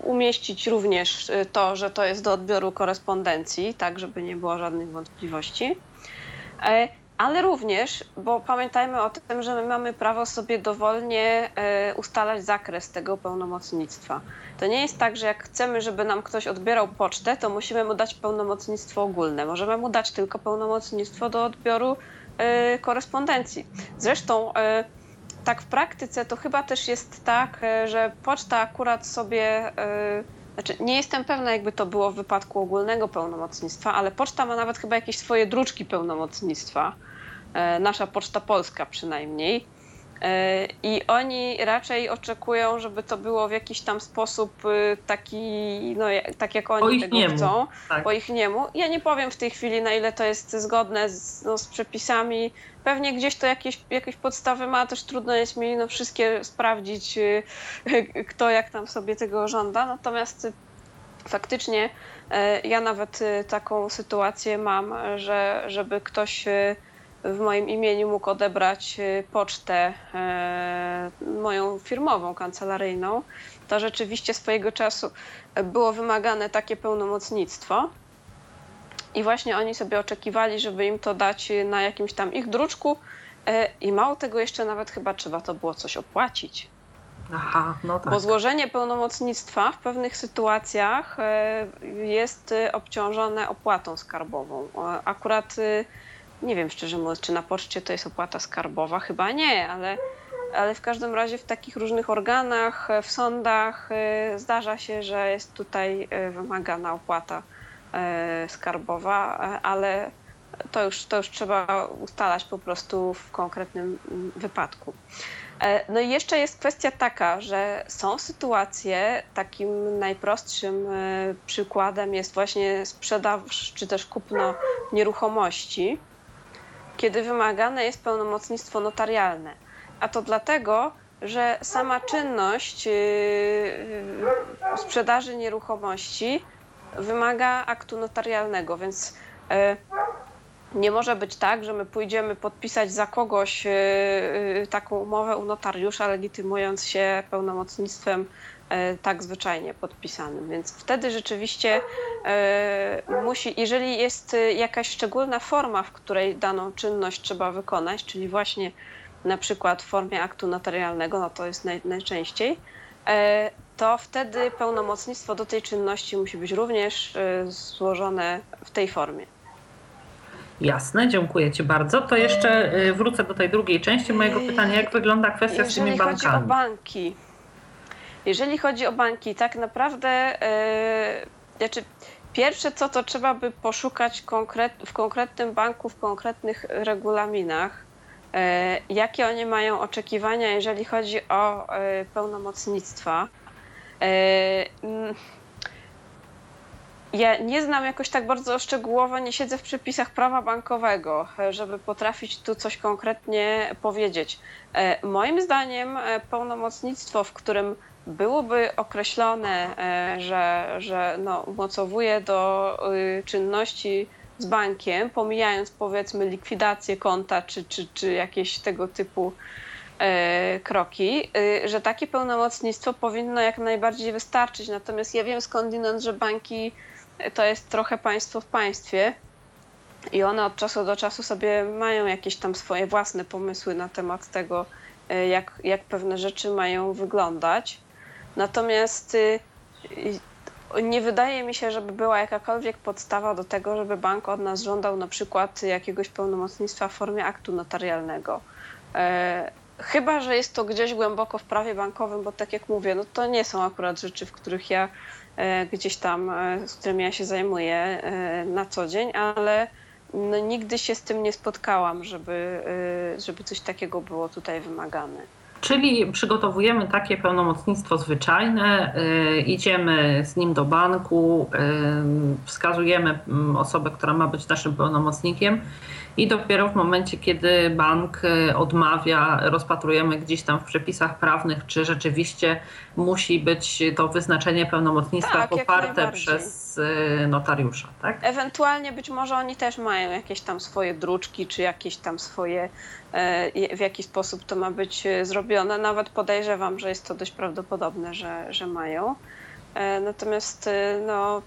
umieścić również e, to, że to jest do odbioru korespondencji, tak żeby nie było żadnych wątpliwości. E, ale również, bo pamiętajmy o tym, że my mamy prawo sobie dowolnie ustalać zakres tego pełnomocnictwa. To nie jest tak, że jak chcemy, żeby nam ktoś odbierał pocztę, to musimy mu dać pełnomocnictwo ogólne. Możemy mu dać tylko pełnomocnictwo do odbioru korespondencji. Zresztą tak w praktyce to chyba też jest tak, e, że poczta akurat sobie. E, znaczy, nie jestem pewna, jakby to było w wypadku ogólnego pełnomocnictwa, ale poczta ma nawet chyba jakieś swoje druczki pełnomocnictwa. E, nasza Poczta Polska przynajmniej. I oni raczej oczekują, żeby to było w jakiś tam sposób y, taki, no tak jak oni tego niemu. chcą, tak. po ich niemu. Ja nie powiem w tej chwili, na ile to jest zgodne z, no, z przepisami. Pewnie gdzieś to jakieś, jakieś podstawy ma, też trudno jest mi no, wszystkie sprawdzić, y, kto jak tam sobie tego żąda. Natomiast faktycznie y, ja nawet taką sytuację mam, że żeby ktoś w moim imieniu mógł odebrać y, pocztę e, moją firmową, kancelaryjną, to rzeczywiście swojego czasu było wymagane takie pełnomocnictwo. I właśnie oni sobie oczekiwali, żeby im to dać na jakimś tam ich druczku. E, I mało tego, jeszcze nawet chyba trzeba to było coś opłacić. Aha, no tak. Bo złożenie pełnomocnictwa w pewnych sytuacjach e, jest obciążone opłatą skarbową. Akurat nie wiem szczerze mówiąc, czy na poczcie to jest opłata skarbowa, chyba nie, ale, ale w każdym razie w takich różnych organach, w sądach y, zdarza się, że jest tutaj y, wymagana opłata skarbowa, ale to już, to już trzeba ustalać po prostu w konkretnym mm, wypadku. E, no i jeszcze jest kwestia taka, że są sytuacje, takim najprostszym przykładem jest właśnie sprzedaż czy też kupno nieruchomości kiedy wymagane jest pełnomocnictwo notarialne. A to dlatego, że sama czynność yy, yy, sprzedaży nieruchomości wymaga aktu notarialnego, więc yy, nie może być tak, że my pójdziemy podpisać za kogoś taką umowę u notariusza, legitymując się pełnomocnictwem tak zwyczajnie podpisanym. Więc wtedy rzeczywiście e, musi, jeżeli jest jakaś szczególna forma, w której daną czynność trzeba wykonać, czyli właśnie na przykład w formie aktu notarialnego, no to jest naj, najczęściej, e, to wtedy pełnomocnictwo do tej czynności musi być również złożone w tej formie. Jasne, dziękuję Ci bardzo. To jeszcze wrócę do tej drugiej części mojego pytania. Jak wygląda kwestia z tymi Jeżeli chodzi o bankami? banki, jeżeli chodzi o banki, tak naprawdę, yy, znaczy pierwsze co, to trzeba by poszukać konkret, w konkretnym banku, w konkretnych regulaminach, yy, jakie oni mają oczekiwania, jeżeli chodzi o yy, pełnomocnictwa. Mm, ja nie znam jakoś tak bardzo szczegółowo, nie siedzę w przepisach prawa bankowego, żeby potrafić tu coś konkretnie powiedzieć. Moim zdaniem pełnomocnictwo, w którym byłoby określone, e, że, że no, umocowuje do y, czynności z bankiem, pomijając powiedzmy likwidację konta czy, czy, czy jakieś tego typu e, kroki, y, że takie pełnomocnictwo powinno jak najbardziej wystarczyć. Natomiast ja wiem skądinąd, że banki to jest trochę państwo w państwie i one od czasu do czasu sobie mają jakieś tam swoje własne pomysły na temat tego, e, jak, jak pewne rzeczy mają wyglądać. Natomiast y, nie wydaje mi się, żeby była jakakolwiek podstawa do tego, żeby bank od nas żądał na przykład jakiegoś pełnomocnictwa w formie aktu notarialnego. E, Chyba, że jest to gdzieś głęboko w prawie bankowym, bo tak jak mówię, no to nie są akurat rzeczy, w których ja e, gdzieś tam, e, z którymi ja się zajmuję na co dzień, ale no, nigdy się z tym nie spotkałam, żeby, żeby coś takiego było tutaj wymagane. Czyli przygotowujemy takie pełnomocnictwo zwyczajne, y, idziemy z nim do banku, y, wskazujemy mm, osobę, która ma być naszym pełnomocnikiem i dopiero w momencie, kiedy bank y, odmawia, rozpatrujemy gdzieś tam w przepisach prawnych, czy rzeczywiście musi być to wyznaczenie pełnomocnictwa Tak, poparte przez y, notariusza, tak? Ewentualnie być może oni też mają jakieś tam swoje druczki, czy jakieś tam swoje, e, w jaki sposób to ma być e, zrobione. Nawet podejrzewam, że jest to dość prawdopodobne, że, że mają. E, Natomiast no,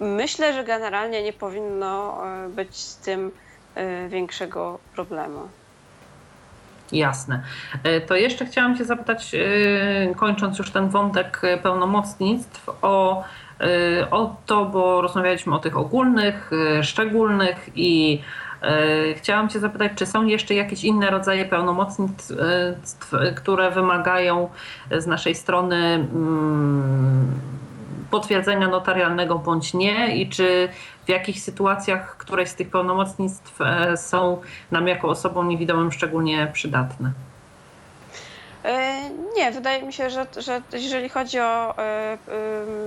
myślę, że generalnie nie powinno być z tym większego problemu. Jasne. E, To jeszcze chciałam Cię zapytać, e, kończąc już ten wątek pełnomocnictw, o, o to, bo rozmawialiśmy o tych ogólnych, szczególnych i chciałam Cię zapytać, czy są jeszcze jakieś inne rodzaje pełnomocnictw, które wymagają z naszej strony mm, potwierdzenia notarialnego bądź nie i czy w jakich sytuacjach któreś z tych pełnomocnictw e, są nam jako osobom niewidomym szczególnie przydatne. E, Nie, wydaje mi się, że, że jeżeli chodzi o e,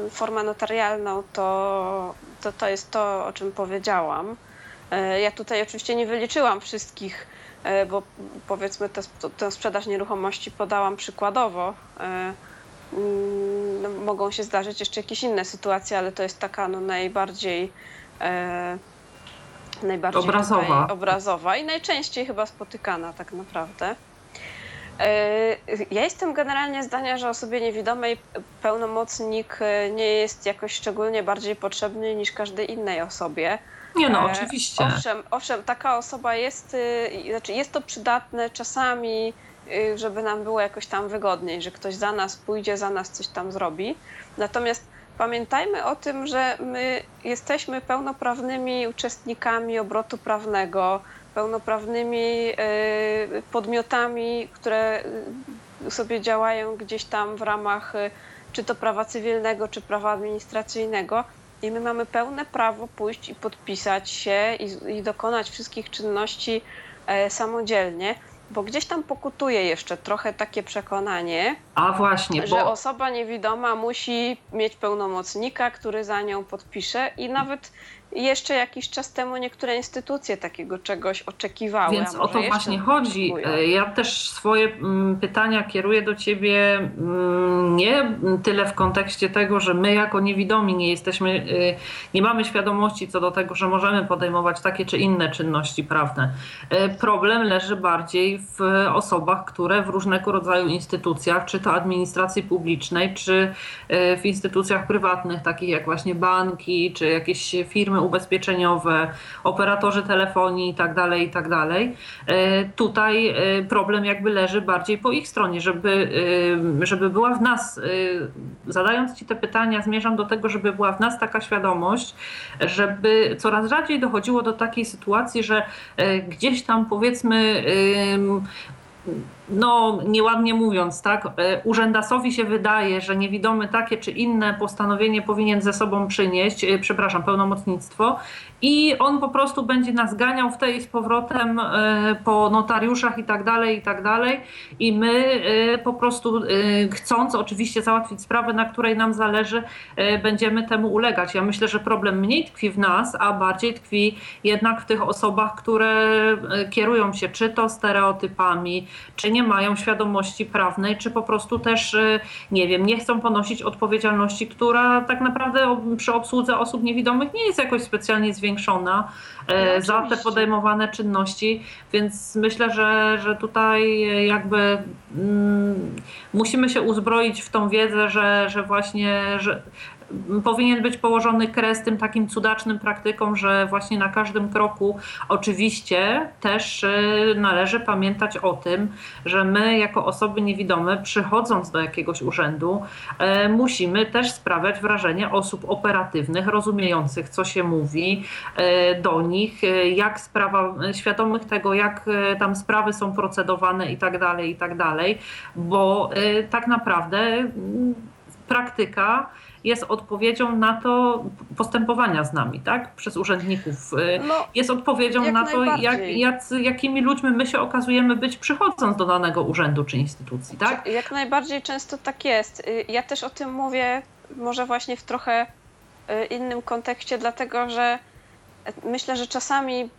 formę notarialną, to, to to jest to, o czym powiedziałam. Ja tutaj oczywiście nie wyliczyłam wszystkich, bo powiedzmy tę sprzedaż nieruchomości podałam przykładowo. Mm, no, Mogą się zdarzyć jeszcze jakieś inne sytuacje, ale to jest taka no, najbardziej e, najbardziej Obrazowa. Obrazowa i najczęściej chyba spotykana tak naprawdę. E, Ja jestem generalnie zdania, że osobie niewidomej pełnomocnik e, nie jest jakoś szczególnie bardziej potrzebny niż każdej innej osobie. Nie no, E, oczywiście. Owszem, owszem, taka osoba jest, y, znaczy jest to przydatne czasami, żeby nam było jakoś tam wygodniej, że ktoś za nas pójdzie, za nas coś tam zrobi. Natomiast pamiętajmy o tym, że my jesteśmy pełnoprawnymi uczestnikami obrotu prawnego, pełnoprawnymi y, podmiotami, które y, sobie działają gdzieś tam w ramach y, czy to prawa cywilnego, czy prawa administracyjnego. I my mamy pełne prawo pójść i podpisać się i, i dokonać wszystkich czynności e, samodzielnie, bo gdzieś tam pokutuje jeszcze trochę takie przekonanie, A właśnie, że bo osoba niewidoma musi mieć pełnomocnika, który za nią podpisze i nawet jeszcze jakiś czas temu niektóre instytucje takiego czegoś oczekiwały. Więc o to właśnie chodzi. E, Ja też swoje mm, pytania kieruję do ciebie mm, nie tyle w kontekście tego, że my jako niewidomi nie jesteśmy, y, nie mamy świadomości co do tego, że możemy podejmować takie czy inne czynności prawne. E, Problem leży bardziej w osobach, które w różnego rodzaju instytucjach, czy to administracji publicznej, czy e, w instytucjach prywatnych, takich jak właśnie banki, czy jakieś firmy ubezpieczeniowe, operatorzy telefonii itd., tak itd. Tak tutaj problem jakby leży bardziej po ich stronie, żeby, żeby była w nas, zadając Ci te pytania, zmierzam do tego, żeby była w nas taka świadomość, żeby coraz rzadziej dochodziło do takiej sytuacji, że gdzieś tam powiedzmy no nieładnie mówiąc, tak, e, urzędasowi się wydaje, że niewidomy takie czy inne postanowienie powinien ze sobą przynieść, e, przepraszam, pełnomocnictwo i on po prostu będzie nas ganiał w tej z powrotem e, po notariuszach i tak dalej, i tak dalej i my po prostu chcąc oczywiście załatwić sprawę, na której nam zależy, będziemy temu ulegać. Ja myślę, że problem mniej tkwi w nas, a bardziej tkwi jednak w tych osobach, które kierują się czy to stereotypami, czy nie mają świadomości prawnej, czy po prostu też, y, nie wiem, nie chcą ponosić odpowiedzialności, która tak naprawdę przy obsłudze osób niewidomych nie jest jakoś specjalnie zwiększona no, za te podejmowane czynności, więc myślę, że, że tutaj jakby mm, musimy się uzbroić w tą wiedzę, że, że właśnie, że, powinien być położony kres tym takim cudacznym praktykom, że właśnie na każdym kroku oczywiście też y, należy pamiętać o tym, że my jako osoby niewidome przychodząc do jakiegoś urzędu y, musimy też sprawiać wrażenie osób operatywnych, rozumiejących co się mówi y, do nich, jak sprawa, świadomych tego jak tam sprawy są procedowane i tak dalej, i tak dalej, bo tak naprawdę praktyka jest odpowiedzią na to postępowania z nami, tak? Przez urzędników. Y, no, jest odpowiedzią na to, jak, jak, jakimi ludźmi my się okazujemy być przychodząc do danego urzędu czy instytucji, tak? Jak najbardziej często tak jest. Y, ja też o tym mówię może właśnie w trochę y, innym kontekście, dlatego że myślę, że czasami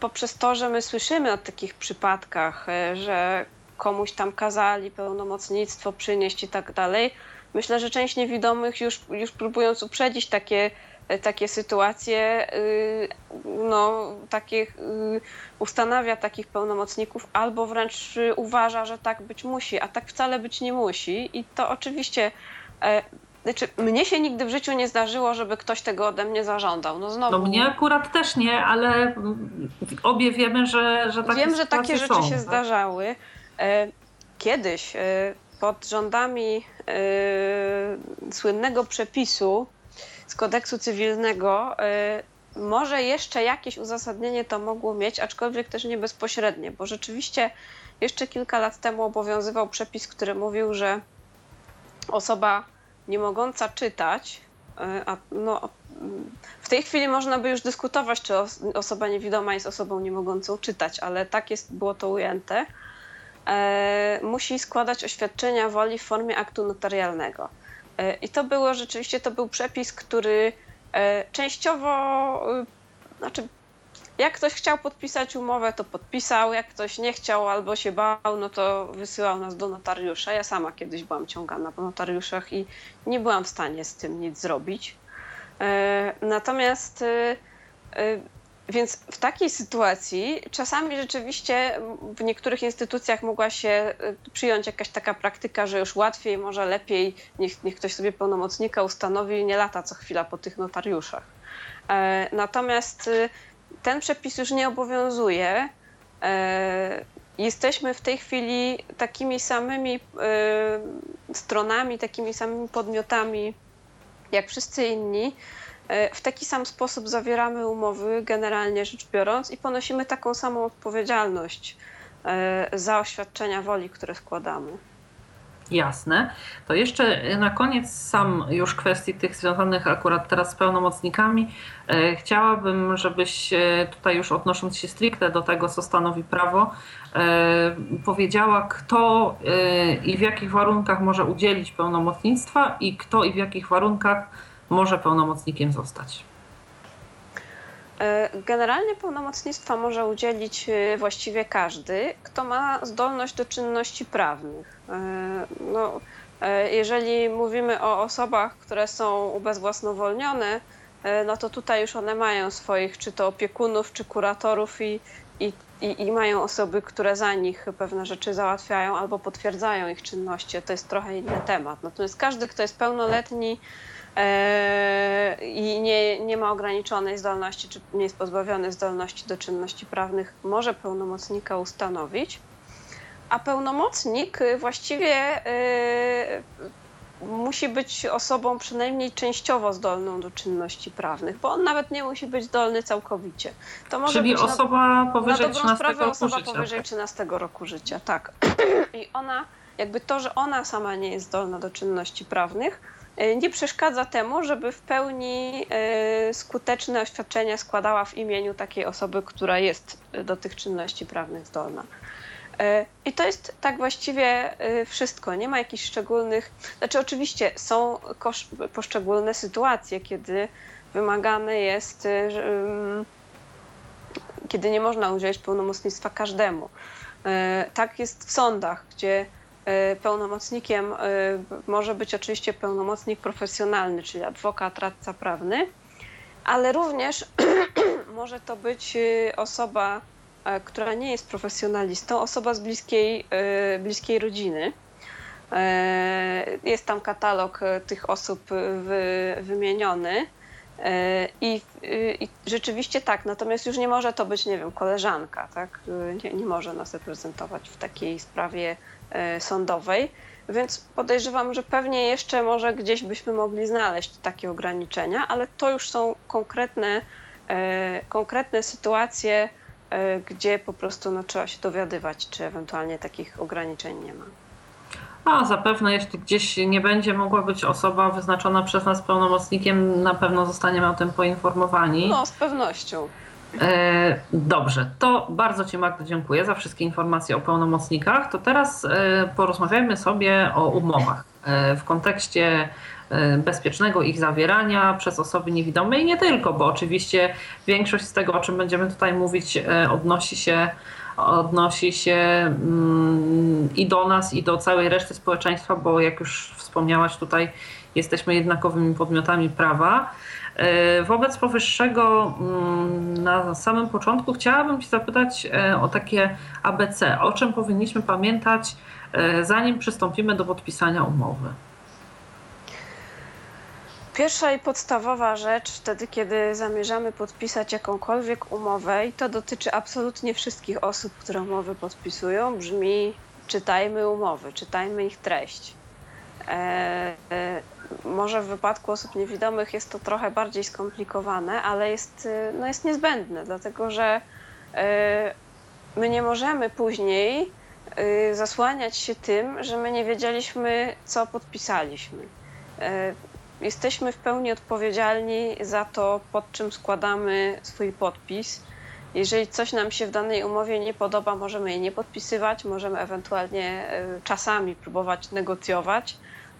poprzez to, że my słyszymy o takich przypadkach, że komuś tam kazali pełnomocnictwo przynieść i tak dalej, myślę, że część niewidomych już, już próbując uprzedzić takie, takie sytuacje, y, no, takie, ustanawia takich pełnomocników albo wręcz uważa, że tak być musi, a tak wcale być nie musi. I to oczywiście e, znaczy, mnie się nigdy w życiu nie zdarzyło, żeby ktoś tego ode mnie zażądał. No, znowu... no mnie akurat też nie, ale obie wiemy, że, że takie Wiem, że takie rzeczy są, się tak? zdarzały. E, kiedyś e, pod rządami yy, słynnego przepisu z kodeksu cywilnego yy, może jeszcze jakieś uzasadnienie to mogło mieć, aczkolwiek też nie bezpośrednie, bo rzeczywiście jeszcze kilka lat temu obowiązywał przepis, który mówił, że osoba nie mogąca czytać, yy, a no, w tej chwili można by już dyskutować, czy osoba niewidoma jest osobą nie mogącą czytać, ale tak jest, było to ujęte musi składać oświadczenia woli w formie aktu notarialnego. E, I to było rzeczywiście, to był przepis, który e, częściowo, znaczy jak ktoś chciał podpisać umowę, to podpisał, jak ktoś nie chciał albo się bał, no to wysyłał nas do notariusza. Ja sama kiedyś byłam ciągana po notariuszach i nie byłam w stanie z tym nic zrobić. Natomiast więc w takiej sytuacji czasami rzeczywiście w niektórych instytucjach mogła się y, przyjąć jakaś taka praktyka, że już łatwiej, może lepiej, niech, niech ktoś sobie pełnomocnika ustanowi i nie lata co chwila po tych notariuszach. E, natomiast y, ten przepis już nie obowiązuje. E, jesteśmy w tej chwili takimi samymi stronami, takimi samymi podmiotami jak wszyscy inni. E, w taki sam sposób zawieramy umowy, generalnie rzecz biorąc, i ponosimy taką samą odpowiedzialność e, za oświadczenia woli, które składamy. Jasne. To jeszcze na koniec sam już kwestii tych związanych akurat teraz z pełnomocnikami. E, chciałabym, żebyś tutaj już odnosząc się stricte do tego, co stanowi prawo, powiedziała, kto i w jakich warunkach może udzielić pełnomocnictwa i kto i w jakich warunkach może pełnomocnikiem zostać? E, generalnie pełnomocnictwa może udzielić e, właściwie każdy, kto ma zdolność do czynności prawnych. E, no, jeżeli mówimy o osobach, które są ubezwłasnowolnione, no to tutaj już one mają swoich czy to opiekunów, czy kuratorów i, i, i, i mają osoby, które za nich pewne rzeczy załatwiają albo potwierdzają ich czynności. To jest trochę inny temat. Natomiast każdy, kto jest pełnoletni, i nie, nie ma ograniczonej zdolności, czy nie jest pozbawiony zdolności do czynności prawnych, może pełnomocnika ustanowić. A pełnomocnik właściwie musi być osobą przynajmniej częściowo zdolną do czynności prawnych, bo on nawet nie musi być zdolny całkowicie. To może Czyli być osoba na, powyżej na 13 roku osoba życia. powyżej 13 roku życia, tak. I ona, jakby to, że ona sama nie jest zdolna do czynności prawnych, nie przeszkadza temu, żeby w pełni e, skuteczne oświadczenia składała w imieniu takiej osoby, która jest do tych czynności prawnych zdolna. E, I to jest tak właściwie e, wszystko. Nie ma jakichś szczególnych. Znaczy, oczywiście są poszczególne sytuacje, kiedy wymagane jest, e, kiedy nie można udzielić pełnomocnictwa każdemu. Tak jest w sądach, gdzie pełnomocnikiem może być oczywiście pełnomocnik profesjonalny, czyli adwokat, radca prawny, ale również może to być osoba E, która nie jest profesjonalistą, osoba z bliskiej, e, bliskiej rodziny. E, jest tam katalog tych osób wymieniony. I, I, rzeczywiście tak, natomiast już nie może to być, nie wiem, koleżanka, tak? Nie, nie może nas reprezentować w takiej sprawie sądowej, więc podejrzewam, że pewnie jeszcze może gdzieś byśmy mogli znaleźć takie ograniczenia, ale to już są konkretne, konkretne sytuacje, E, gdzie po prostu no, trzeba się dowiadywać, czy ewentualnie takich ograniczeń nie ma. A zapewne, jeśli gdzieś nie będzie mogła być osoba wyznaczona przez nas pełnomocnikiem, na pewno zostaniemy o tym poinformowani. No, z pewnością. E, dobrze, to bardzo Ci Magdo dziękuję za wszystkie informacje o pełnomocnikach. To teraz e, porozmawiajmy sobie o umowach w kontekście E, bezpiecznego ich zawierania przez osoby niewidome i nie tylko, bo oczywiście większość z tego, o czym będziemy tutaj mówić, e, odnosi się odnosi się mm, i do nas, i do całej reszty społeczeństwa, bo jak już wspomniałaś, tutaj jesteśmy jednakowymi podmiotami prawa. E, wobec powyższego mm, na samym początku chciałabym Cię zapytać o takie ABC, o czym powinniśmy pamiętać, zanim przystąpimy do podpisania umowy. Pierwsza i podstawowa rzecz wtedy, kiedy zamierzamy podpisać jakąkolwiek umowę, i to dotyczy absolutnie wszystkich osób, które umowy podpisują, brzmi: czytajmy umowy, czytajmy ich treść. E, e, może w wypadku osób niewidomych jest to trochę bardziej skomplikowane, ale jest, e, no jest niezbędne, dlatego że e, my nie możemy później e, zasłaniać się tym, że my nie wiedzieliśmy, co podpisaliśmy. Jesteśmy w pełni odpowiedzialni za to, pod czym składamy swój podpis. Jeżeli coś nam się w danej umowie nie podoba, możemy jej nie podpisywać, możemy ewentualnie e, czasami próbować negocjować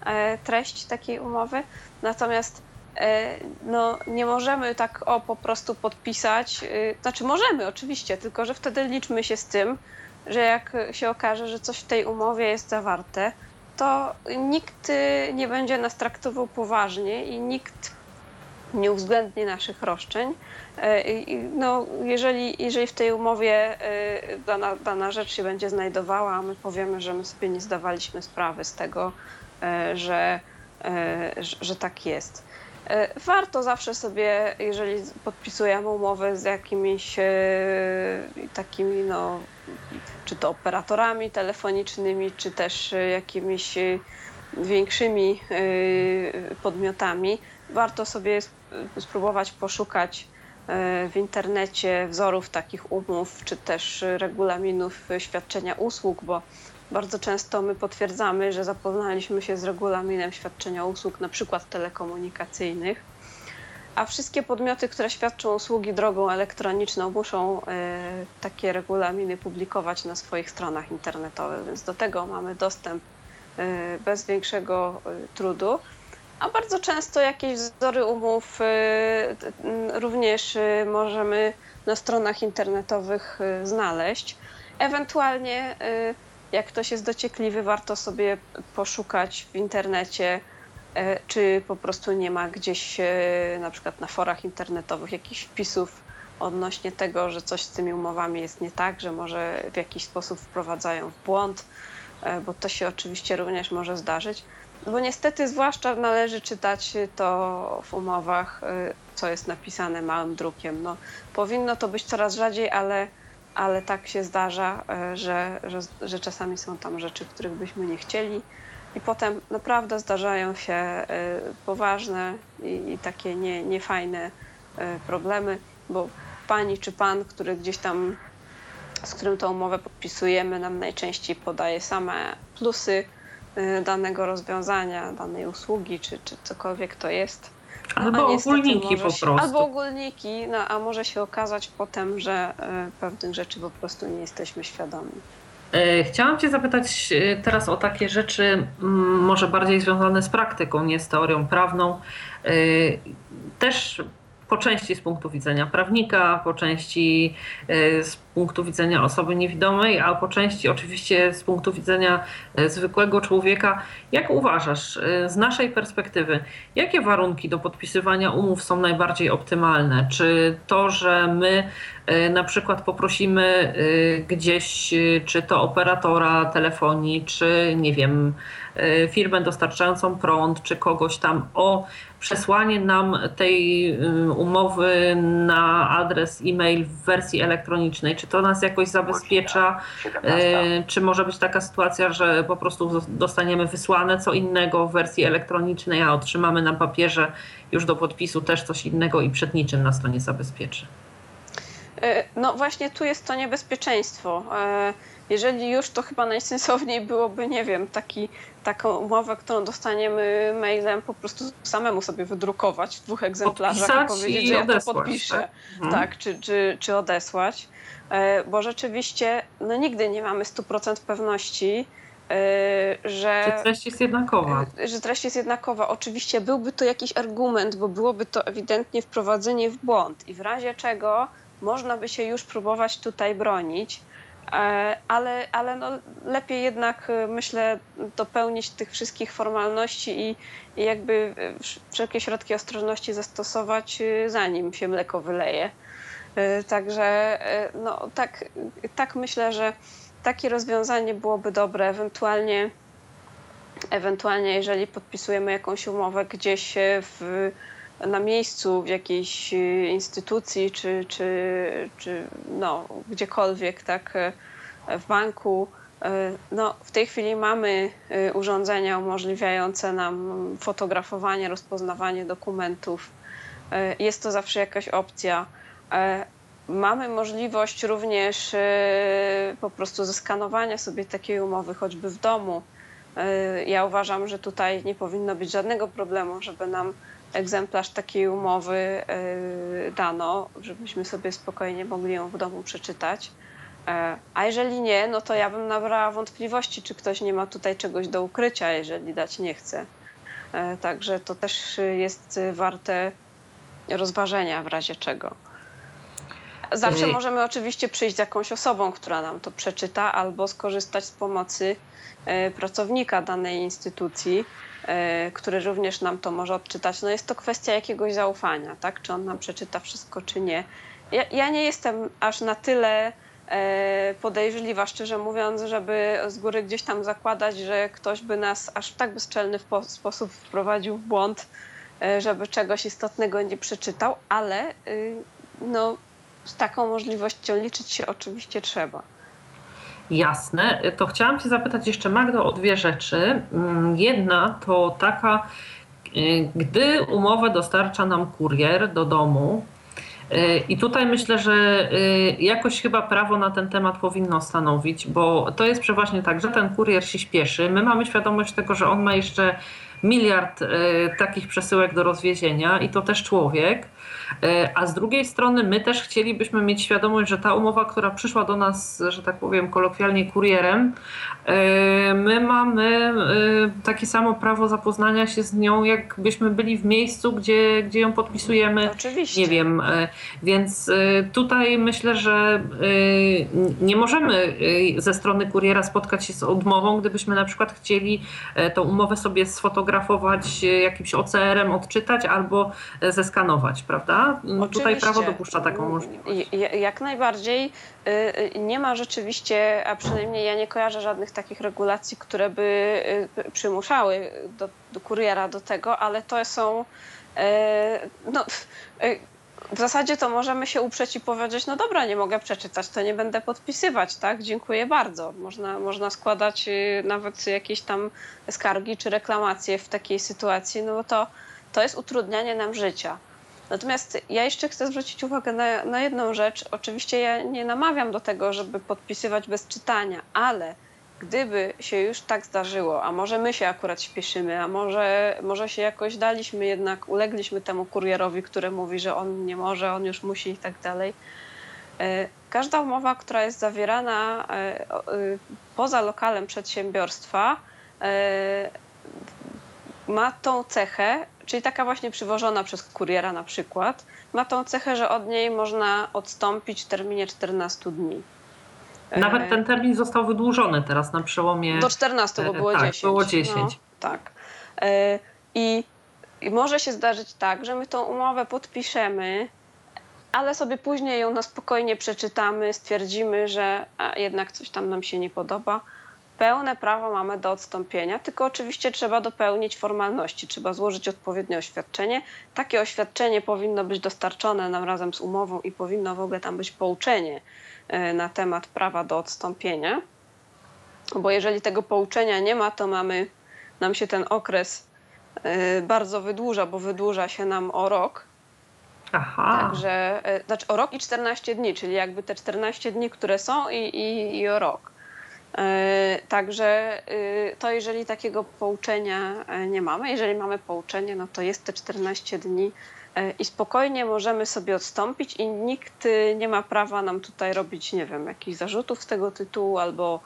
e, treść takiej umowy. Natomiast e, no, nie możemy tak o po prostu podpisać. Znaczy możemy oczywiście, tylko że wtedy liczmy się z tym, że jak się okaże, że coś w tej umowie jest zawarte, to nikt y, nie będzie nas traktował poważnie i nikt nie uwzględni naszych roszczeń. E, no, jeżeli, jeżeli w tej umowie e, dana, dana rzecz się będzie znajdowała, a my powiemy, że my sobie nie zdawaliśmy sprawy z tego, e, że, że tak jest. Warto zawsze sobie, jeżeli podpisujemy umowę z jakimiś takimi no, czy to operatorami telefonicznymi, czy też e, jakimiś e, większymi e, podmiotami. Warto sobie spróbować poszukać w internecie wzorów takich umów, czy też regulaminów świadczenia usług, bo bardzo często my potwierdzamy, że zapoznaliśmy się z regulaminem świadczenia usług, na przykład telekomunikacyjnych a wszystkie podmioty, które świadczą usługi drogą elektroniczną, muszą e, takie regulaminy publikować na swoich stronach internetowych, więc do tego mamy dostęp e, bez większego e, trudu. A bardzo często jakieś wzory umów również możemy na stronach internetowych znaleźć. Ewentualnie, jak ktoś jest dociekliwy, warto sobie poszukać w internecie E, czy po prostu nie ma gdzieś e, na przykład na forach internetowych jakichś wpisów odnośnie tego, że coś z tymi umowami jest nie tak, że może w jakiś sposób wprowadzają w błąd, e, bo to się oczywiście również może zdarzyć. bo niestety zwłaszcza należy czytać to w umowach, co jest napisane małym drukiem. No, powinno to być coraz rzadziej, ale, ale tak się zdarza, że, że, że czasami są tam rzeczy, których byśmy nie chcieli. I potem naprawdę zdarzają się poważne i, i takie nie, niefajne problemy, bo pani czy pan, który gdzieś tam, z którym tą umowę podpisujemy, nam najczęściej podaje same plusy danego rozwiązania, danej usługi, czy, czy cokolwiek to jest. Albo ogólniki po się, prostu. Albo ogólniki, no, a może się okazać potem, że y, pewnych rzeczy po prostu nie jesteśmy świadomi. E, chciałam Cię zapytać e, teraz o takie rzeczy, może bardziej związane z praktyką, nie z teorią prawną. Też po części z punktu widzenia prawnika, po części e, z punktu widzenia osoby niewidomej, a po części oczywiście z punktu widzenia e, zwykłego człowieka. Jak uważasz, e, z naszej perspektywy, jakie warunki do podpisywania umów są najbardziej optymalne? Czy to, że my na przykład poprosimy gdzieś, czy to operatora telefonii, czy nie wiem, firmę dostarczającą prąd, czy kogoś tam o przesłanie nam tej umowy na adres e-mail w wersji elektronicznej, czy to nas jakoś zabezpiecza? E, czy może być taka sytuacja, że po prostu dostaniemy wysłane co innego w wersji elektronicznej, a otrzymamy na papierze już do podpisu też coś innego i przed niczym nas to nie zabezpieczy? E, no właśnie tu jest to niebezpieczeństwo. E, jeżeli już, to chyba najsensowniej byłoby, nie wiem, taki, taką umowę, którą dostaniemy mailem, po prostu samemu sobie wydrukować w dwóch egzemplarzach Podpisać i powiedzieć, i że ja to podpiszę. Tak, mhm. tak czy, czy, czy odesłać. E, bo rzeczywiście no nigdy nie mamy 100% pewności, że, że treść jest jednakowa. Że treść jest jednakowa. Oczywiście byłby to jakiś argument, bo byłoby to ewidentnie wprowadzenie w błąd i w razie czego można by się już próbować tutaj bronić. E, ale, ale no lepiej jednak e, myślę dopełnić tych wszystkich formalności i, i jakby e, wszelkie środki ostrożności zastosować zanim się mleko wyleje. Także no, tak, tak myślę, że takie rozwiązanie byłoby dobre. Ewentualnie, ewentualnie jeżeli podpisujemy jakąś umowę gdzieś w, na miejscu w jakiejś y, instytucji czy, czy, czy no, gdziekolwiek, tak, e, w banku. E, no, w tej chwili mamy y, urządzenia umożliwiające nam fotografowanie, rozpoznawanie dokumentów. E, jest to zawsze jakaś opcja. Mamy możliwość również po prostu zeskanowania sobie takiej umowy, choćby w domu. Ja uważam, że tutaj nie powinno być żadnego problemu, żeby nam egzemplarz takiej umowy y, dano, żebyśmy sobie spokojnie mogli ją w domu przeczytać. E, a jeżeli nie, no to ja bym nabrała wątpliwości, czy ktoś nie ma tutaj czegoś do ukrycia, jeżeli dać nie chce. E, także to też jest warte rozważenia w razie czego. Zawsze możemy oczywiście przyjść z jakąś osobą, która nam to przeczyta, albo skorzystać z pomocy e, pracownika danej instytucji, który również nam to może odczytać. No jest to kwestia jakiegoś zaufania, tak? Czy on nam przeczyta wszystko, czy nie. Ja, ja nie jestem aż na tyle e, podejrzliwa, szczerze mówiąc, żeby z góry gdzieś tam zakładać, że ktoś by nas aż w tak bezczelny sposób wprowadził w błąd, e, żeby czegoś istotnego nie przeczytał, ale y, no, z taką możliwością liczyć się oczywiście trzeba. Jasne. To chciałam Cię zapytać jeszcze, Magdo, o dwie rzeczy. Mm, jedna to taka, y, gdy umowę dostarcza nam kurier do domu, y, i tutaj myślę, że y, jakoś chyba prawo na ten temat powinno stanowić, bo to jest przeważnie tak, że ten kurier się śpieszy. My mamy świadomość tego, że on ma jeszcze miliard takich przesyłek do rozwiezienia i to też człowiek. E, a z drugiej strony my też chcielibyśmy mieć świadomość, że ta umowa, która przyszła do nas, że tak powiem kolokwialnie kurierem, my mamy e, takie samo prawo zapoznania się z nią, jakbyśmy byli w miejscu, gdzie, gdzie ją podpisujemy. Oczywiście. Nie wiem, więc tutaj myślę, że nie możemy ze strony kuriera spotkać się z odmową, gdybyśmy na przykład chcieli tą umowę sobie sfotografować jakimś OCR-em, odczytać albo zeskanować, prawda? prawda? Oczywiście. Tutaj prawo dopuszcza taką możliwość. Jak najbardziej. Y, y, nie ma rzeczywiście, a przynajmniej ja nie kojarzę żadnych takich regulacji, które by y, przymuszały do, do kuriera do tego, ale to są no, w zasadzie to możemy się uprzeć i powiedzieć, no dobra, nie mogę przeczytać, to nie będę podpisywać, tak? Dziękuję bardzo. Można, można składać nawet jakieś tam skargi czy reklamacje w takiej sytuacji, no bo to, to jest utrudnianie nam życia. Natomiast ja jeszcze chcę zwrócić uwagę na, na jedną rzecz. Oczywiście ja nie namawiam do tego, żeby podpisywać bez czytania, ale gdyby się już tak zdarzyło, a może my się akurat śpieszymy, a może, może się jakoś daliśmy jednak, ulegliśmy temu kurierowi, który mówi, że on nie może, on już musi i tak dalej. E, każda umowa, która jest zawierana e, e, poza lokalem przedsiębiorstwa, ma tą cechę, czyli taka właśnie przywożona przez kuriera na przykład, ma tą cechę, że od niej można odstąpić w terminie 14 dni. Nawet e, ten termin został wydłużony teraz na przełomie. Do 14, bo było tak, 10. Było 10. No, tak. E, I, I może się zdarzyć tak, że my tą umowę podpiszemy, ale sobie później ją na spokojnie przeczytamy, stwierdzimy, że jednak coś tam nam się nie podoba pełne prawo mamy do odstąpienia, tylko oczywiście trzeba dopełnić formalności, trzeba złożyć odpowiednie oświadczenie. Takie oświadczenie powinno być dostarczone nam razem z umową i powinno w ogóle tam być pouczenie e, na temat prawa do odstąpienia. Bo jeżeli tego pouczenia nie ma, to mamy, nam się ten okres e, bardzo wydłuża, bo wydłuża się nam o rok. Aha. Także, e, znaczy o rok i 14 dni, czyli jakby te 14 dni, które są i, i, i o rok. E, także y, to jeżeli takiego pouczenia e, nie mamy, jeżeli mamy pouczenie, no to jest te 14 dni e, i spokojnie możemy sobie odstąpić i nikt y, nie ma prawa nam tutaj robić, nie wiem, jakichś zarzutów z tego tytułu albo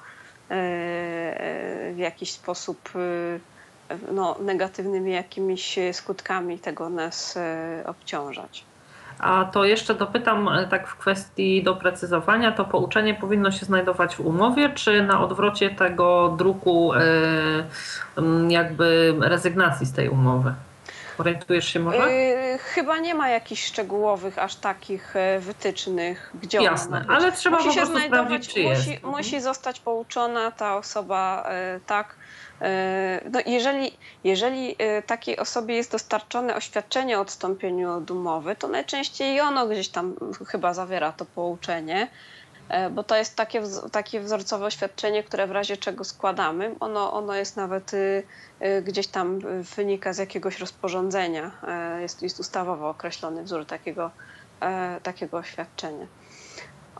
w jakiś sposób y, no, negatywnymi jakimiś skutkami tego nas obciążać. A to jeszcze dopytam e, tak w kwestii doprecyzowania, to pouczenie powinno się znajdować w umowie, czy na odwrocie tego druku e, jakby rezygnacji z tej umowy? Orientujesz się może? Yy, chyba nie ma jakichś szczegółowych, aż takich wytycznych, gdzie Jasne, ona ale trzeba musi po prostu sprawdzić, czy musi, jest. Musi zostać pouczona ta osoba tak, no jeżeli, jeżeli e, takiej osobie jest dostarczone oświadczenie o odstąpieniu od umowy, to najczęściej ono gdzieś tam chyba zawiera to pouczenie, e, bo to jest takie, takie wzorcowe oświadczenie, które w razie czego składamy. Ono, ono jest nawet gdzieś tam wynika z jakiegoś rozporządzenia. Jest, jest ustawowo określony wzór takiego, takiego oświadczenia.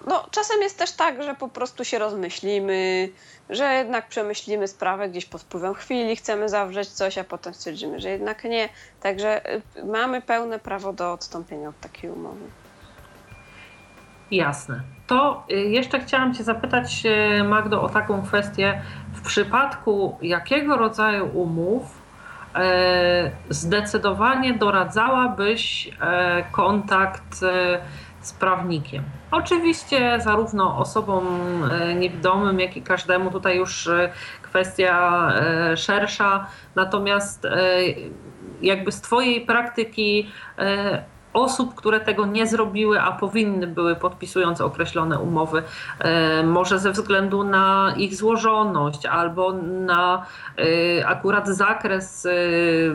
No, czasem jest też tak, że po prostu się rozmyślimy, że jednak przemyślimy sprawę gdzieś pod wpływem chwili, chcemy zawrzeć coś, a potem stwierdzimy, że jednak nie. Także y, mamy pełne prawo do odstąpienia od takiej umowy. Jasne. To y, jeszcze chciałam Cię zapytać, y, Magdo, o taką kwestię. W przypadku jakiego rodzaju umów zdecydowanie doradzałabyś kontakt z prawnikiem. Oczywiście zarówno osobom e, niewidomym, jak i każdemu tutaj już e, kwestia e, szersza, natomiast jakby z Twojej praktyki osób, które tego nie zrobiły, a powinny były podpisując określone umowy, e, może ze względu na ich złożoność albo na e, akurat zakres, e,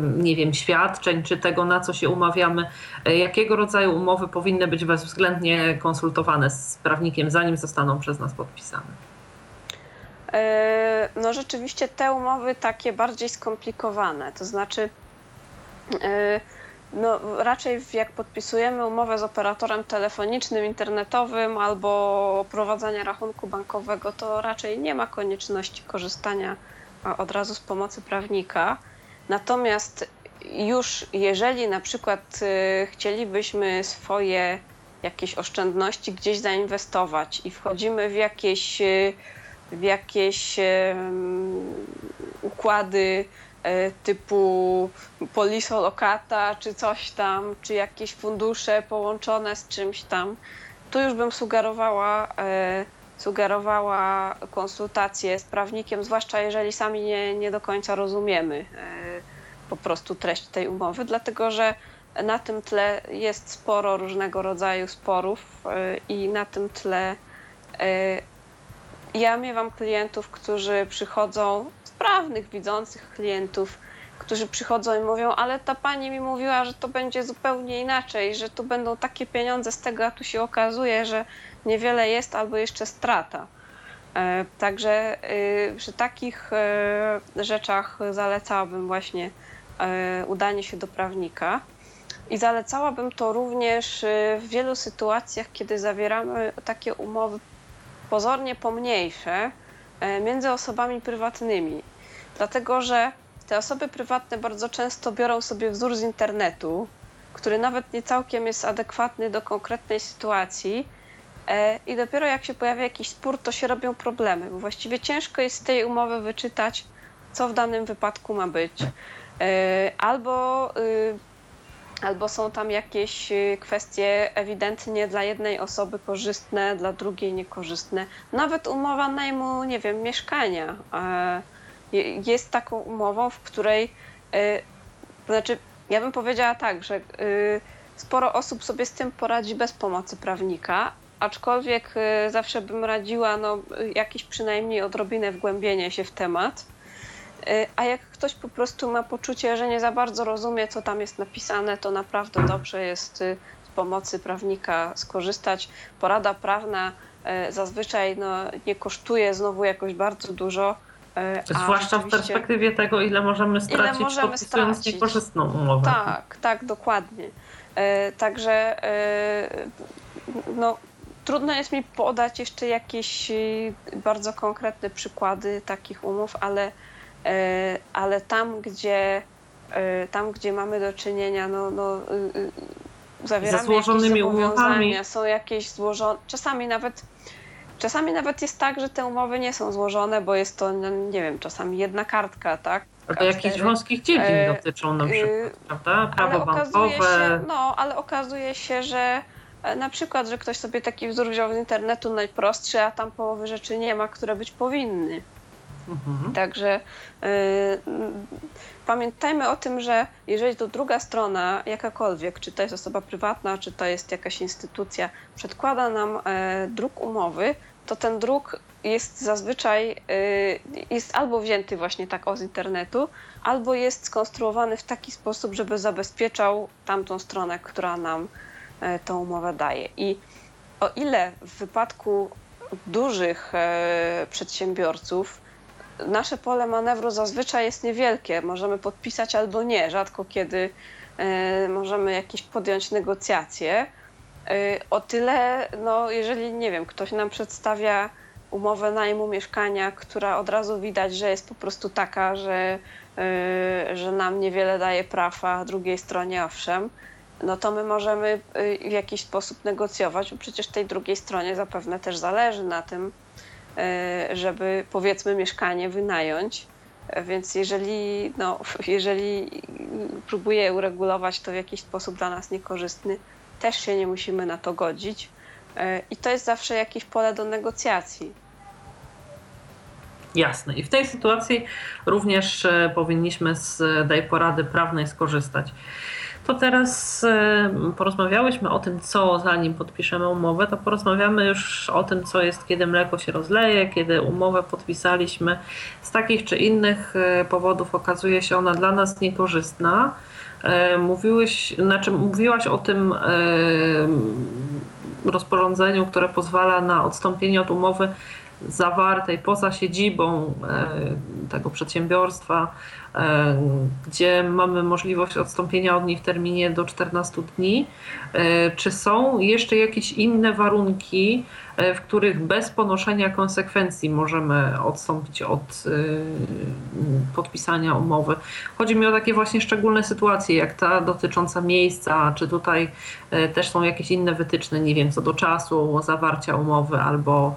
nie wiem, świadczeń czy tego, na co się umawiamy, jakiego rodzaju umowy powinny być bezwzględnie konsultowane z prawnikiem, zanim zostaną przez nas podpisane. No rzeczywiście te umowy takie bardziej skomplikowane, to znaczy no, raczej jak podpisujemy umowę z operatorem telefonicznym, internetowym albo prowadzenia rachunku bankowego, to raczej nie ma konieczności korzystania od razu z pomocy prawnika. Natomiast już jeżeli na przykład y, chcielibyśmy swoje jakieś oszczędności gdzieś zainwestować i wchodzimy w jakieś, y, w jakieś układy typu polisolokata czy coś tam, czy jakieś fundusze połączone z czymś tam, tu już bym sugerowała, e, sugerowała konsultację z prawnikiem, zwłaszcza jeżeli sami nie, nie do końca rozumiemy e, po prostu treść tej umowy, dlatego że na tym tle jest sporo różnego rodzaju sporów i na tym tle ja miewam klientów, którzy przychodzą, sprawnych, widzących klientów, którzy przychodzą i mówią, ale ta pani mi mówiła, że to będzie zupełnie inaczej, że tu będą takie pieniądze z tego, a tu się okazuje, że niewiele jest albo jeszcze strata. E, także y, przy takich e, rzeczach zalecałabym właśnie e, udanie się do prawnika. I zalecałabym to również w wielu sytuacjach, kiedy zawieramy takie umowy pozornie pomniejsze między osobami prywatnymi. Dlatego, że te osoby prywatne bardzo często biorą sobie wzór z internetu, który nawet nie całkiem jest adekwatny do konkretnej sytuacji. E, I dopiero jak się pojawia jakiś spór, to się robią problemy, bo właściwie ciężko jest z tej umowy wyczytać, co w danym wypadku ma być. E, albo, y, albo są tam jakieś y, kwestie ewidentnie dla jednej osoby korzystne, dla drugiej niekorzystne. Nawet umowa najmu, nie wiem, mieszkania e, jest taką umową, w której, y, to znaczy, ja bym powiedziała tak, że y, sporo osób sobie z tym poradzi bez pomocy prawnika, aczkolwiek y, zawsze bym radziła no, jakieś przynajmniej odrobinę wgłębienie się w temat. A jak ktoś po prostu ma poczucie, że nie za bardzo rozumie, co tam jest napisane, to naprawdę dobrze jest z pomocy prawnika skorzystać. Porada prawna zazwyczaj no, nie kosztuje znowu jakoś bardzo dużo E, Zwłaszcza w perspektywie tego, ile możemy stracić ile możemy podpisując stracić. niekorzystną umowę. Tak, tak, dokładnie. E, także e, no, trudno jest mi podać jeszcze jakieś bardzo konkretne przykłady takich umów, ale, ale tam, gdzie tam, gdzie mamy do czynienia, no, no, zawieramy Ze złożonymi jakieś umowami. są jakieś złożone, czasami nawet Czasami nawet jest tak, że te umowy nie są złożone, bo jest to, no, nie wiem, czasami jedna kartka, tak? Albo jakichś wąskich dziedzin e, dotyczą na przykład, yy, prawda? Prawo bankowe. Się, no, ale okazuje się, że e, na przykład, że ktoś sobie taki wzór wziął z internetu najprostszy, a tam połowy rzeczy nie ma, które być powinny. Mhm. Także y, pamiętajmy o tym, że jeżeli to druga strona, jakakolwiek, czy to jest osoba prywatna, czy to jest jakaś instytucja, przedkłada nam e, druk umowy, to ten druk jest zazwyczaj y, jest albo wzięty właśnie tak o z internetu, albo jest skonstruowany w taki sposób, żeby zabezpieczał tamtą stronę, która nam e, tą umowę daje. I o ile w wypadku dużych e, przedsiębiorców nasze pole manewru zazwyczaj jest niewielkie. Możemy podpisać albo nie. Rzadko kiedy y, możemy jakieś podjąć negocjacje. Y, o tyle, no, jeżeli nie wiem, ktoś nam przedstawia umowę najmu mieszkania, która od razu widać, że jest po prostu taka, że, y, że nam niewiele daje praw, a drugiej stronie owszem, no to my możemy w jakiś sposób negocjować, bo przecież tej drugiej stronie zapewne też zależy na tym, E, żeby powiedzmy mieszkanie wynająć. E, więc jeżeli, no, jeżeli próbuje uregulować to w jakiś sposób dla nas niekorzystny, też się nie musimy na to godzić. E, I to jest zawsze jakieś pole do negocjacji. Jasne. I w tej sytuacji również powinniśmy z tej porady prawnej skorzystać. To teraz e, porozmawiałyśmy o tym, co zanim podpiszemy umowę, to porozmawiamy już o tym, co jest, kiedy mleko się rozleje, kiedy umowę podpisaliśmy. Z takich czy innych e, powodów okazuje się ona dla nas niekorzystna. E, mówiłeś, znaczy mówiłaś o tym rozporządzeniu, które pozwala na odstąpienie od umowy zawartej poza siedzibą tego przedsiębiorstwa gdzie mamy możliwość odstąpienia od niej w terminie do 14 dni. E, czy są jeszcze jakieś inne warunki, e, w których bez ponoszenia konsekwencji możemy odstąpić od podpisania umowy? Chodzi mi o takie właśnie szczególne sytuacje, jak ta dotycząca miejsca, czy tutaj też są jakieś inne wytyczne, nie wiem, co do czasu zawarcia umowy albo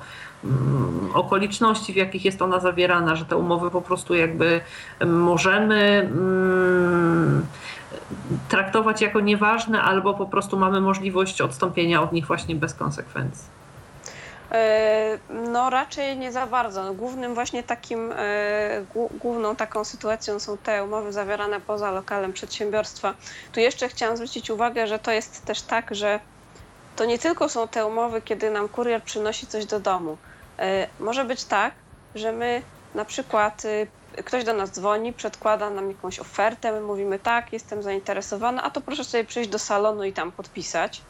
okoliczności, w jakich jest ona zawierana, że te umowy po prostu jakby możemy mm, traktować jako nieważne, albo po prostu mamy możliwość odstąpienia od nich właśnie bez konsekwencji. E, no raczej nie za bardzo. No, głównym właśnie takim, e, główną taką sytuacją są te umowy zawierane poza lokalem przedsiębiorstwa. Tu jeszcze chciałam zwrócić uwagę, że to jest też tak, że to nie tylko są te umowy, kiedy nam kurier przynosi coś do domu. E, może być tak, że my na przykład ktoś do nas dzwoni, przedkłada nam jakąś ofertę, my mówimy tak, jestem zainteresowana, a to proszę sobie przyjść do salonu i tam podpisać.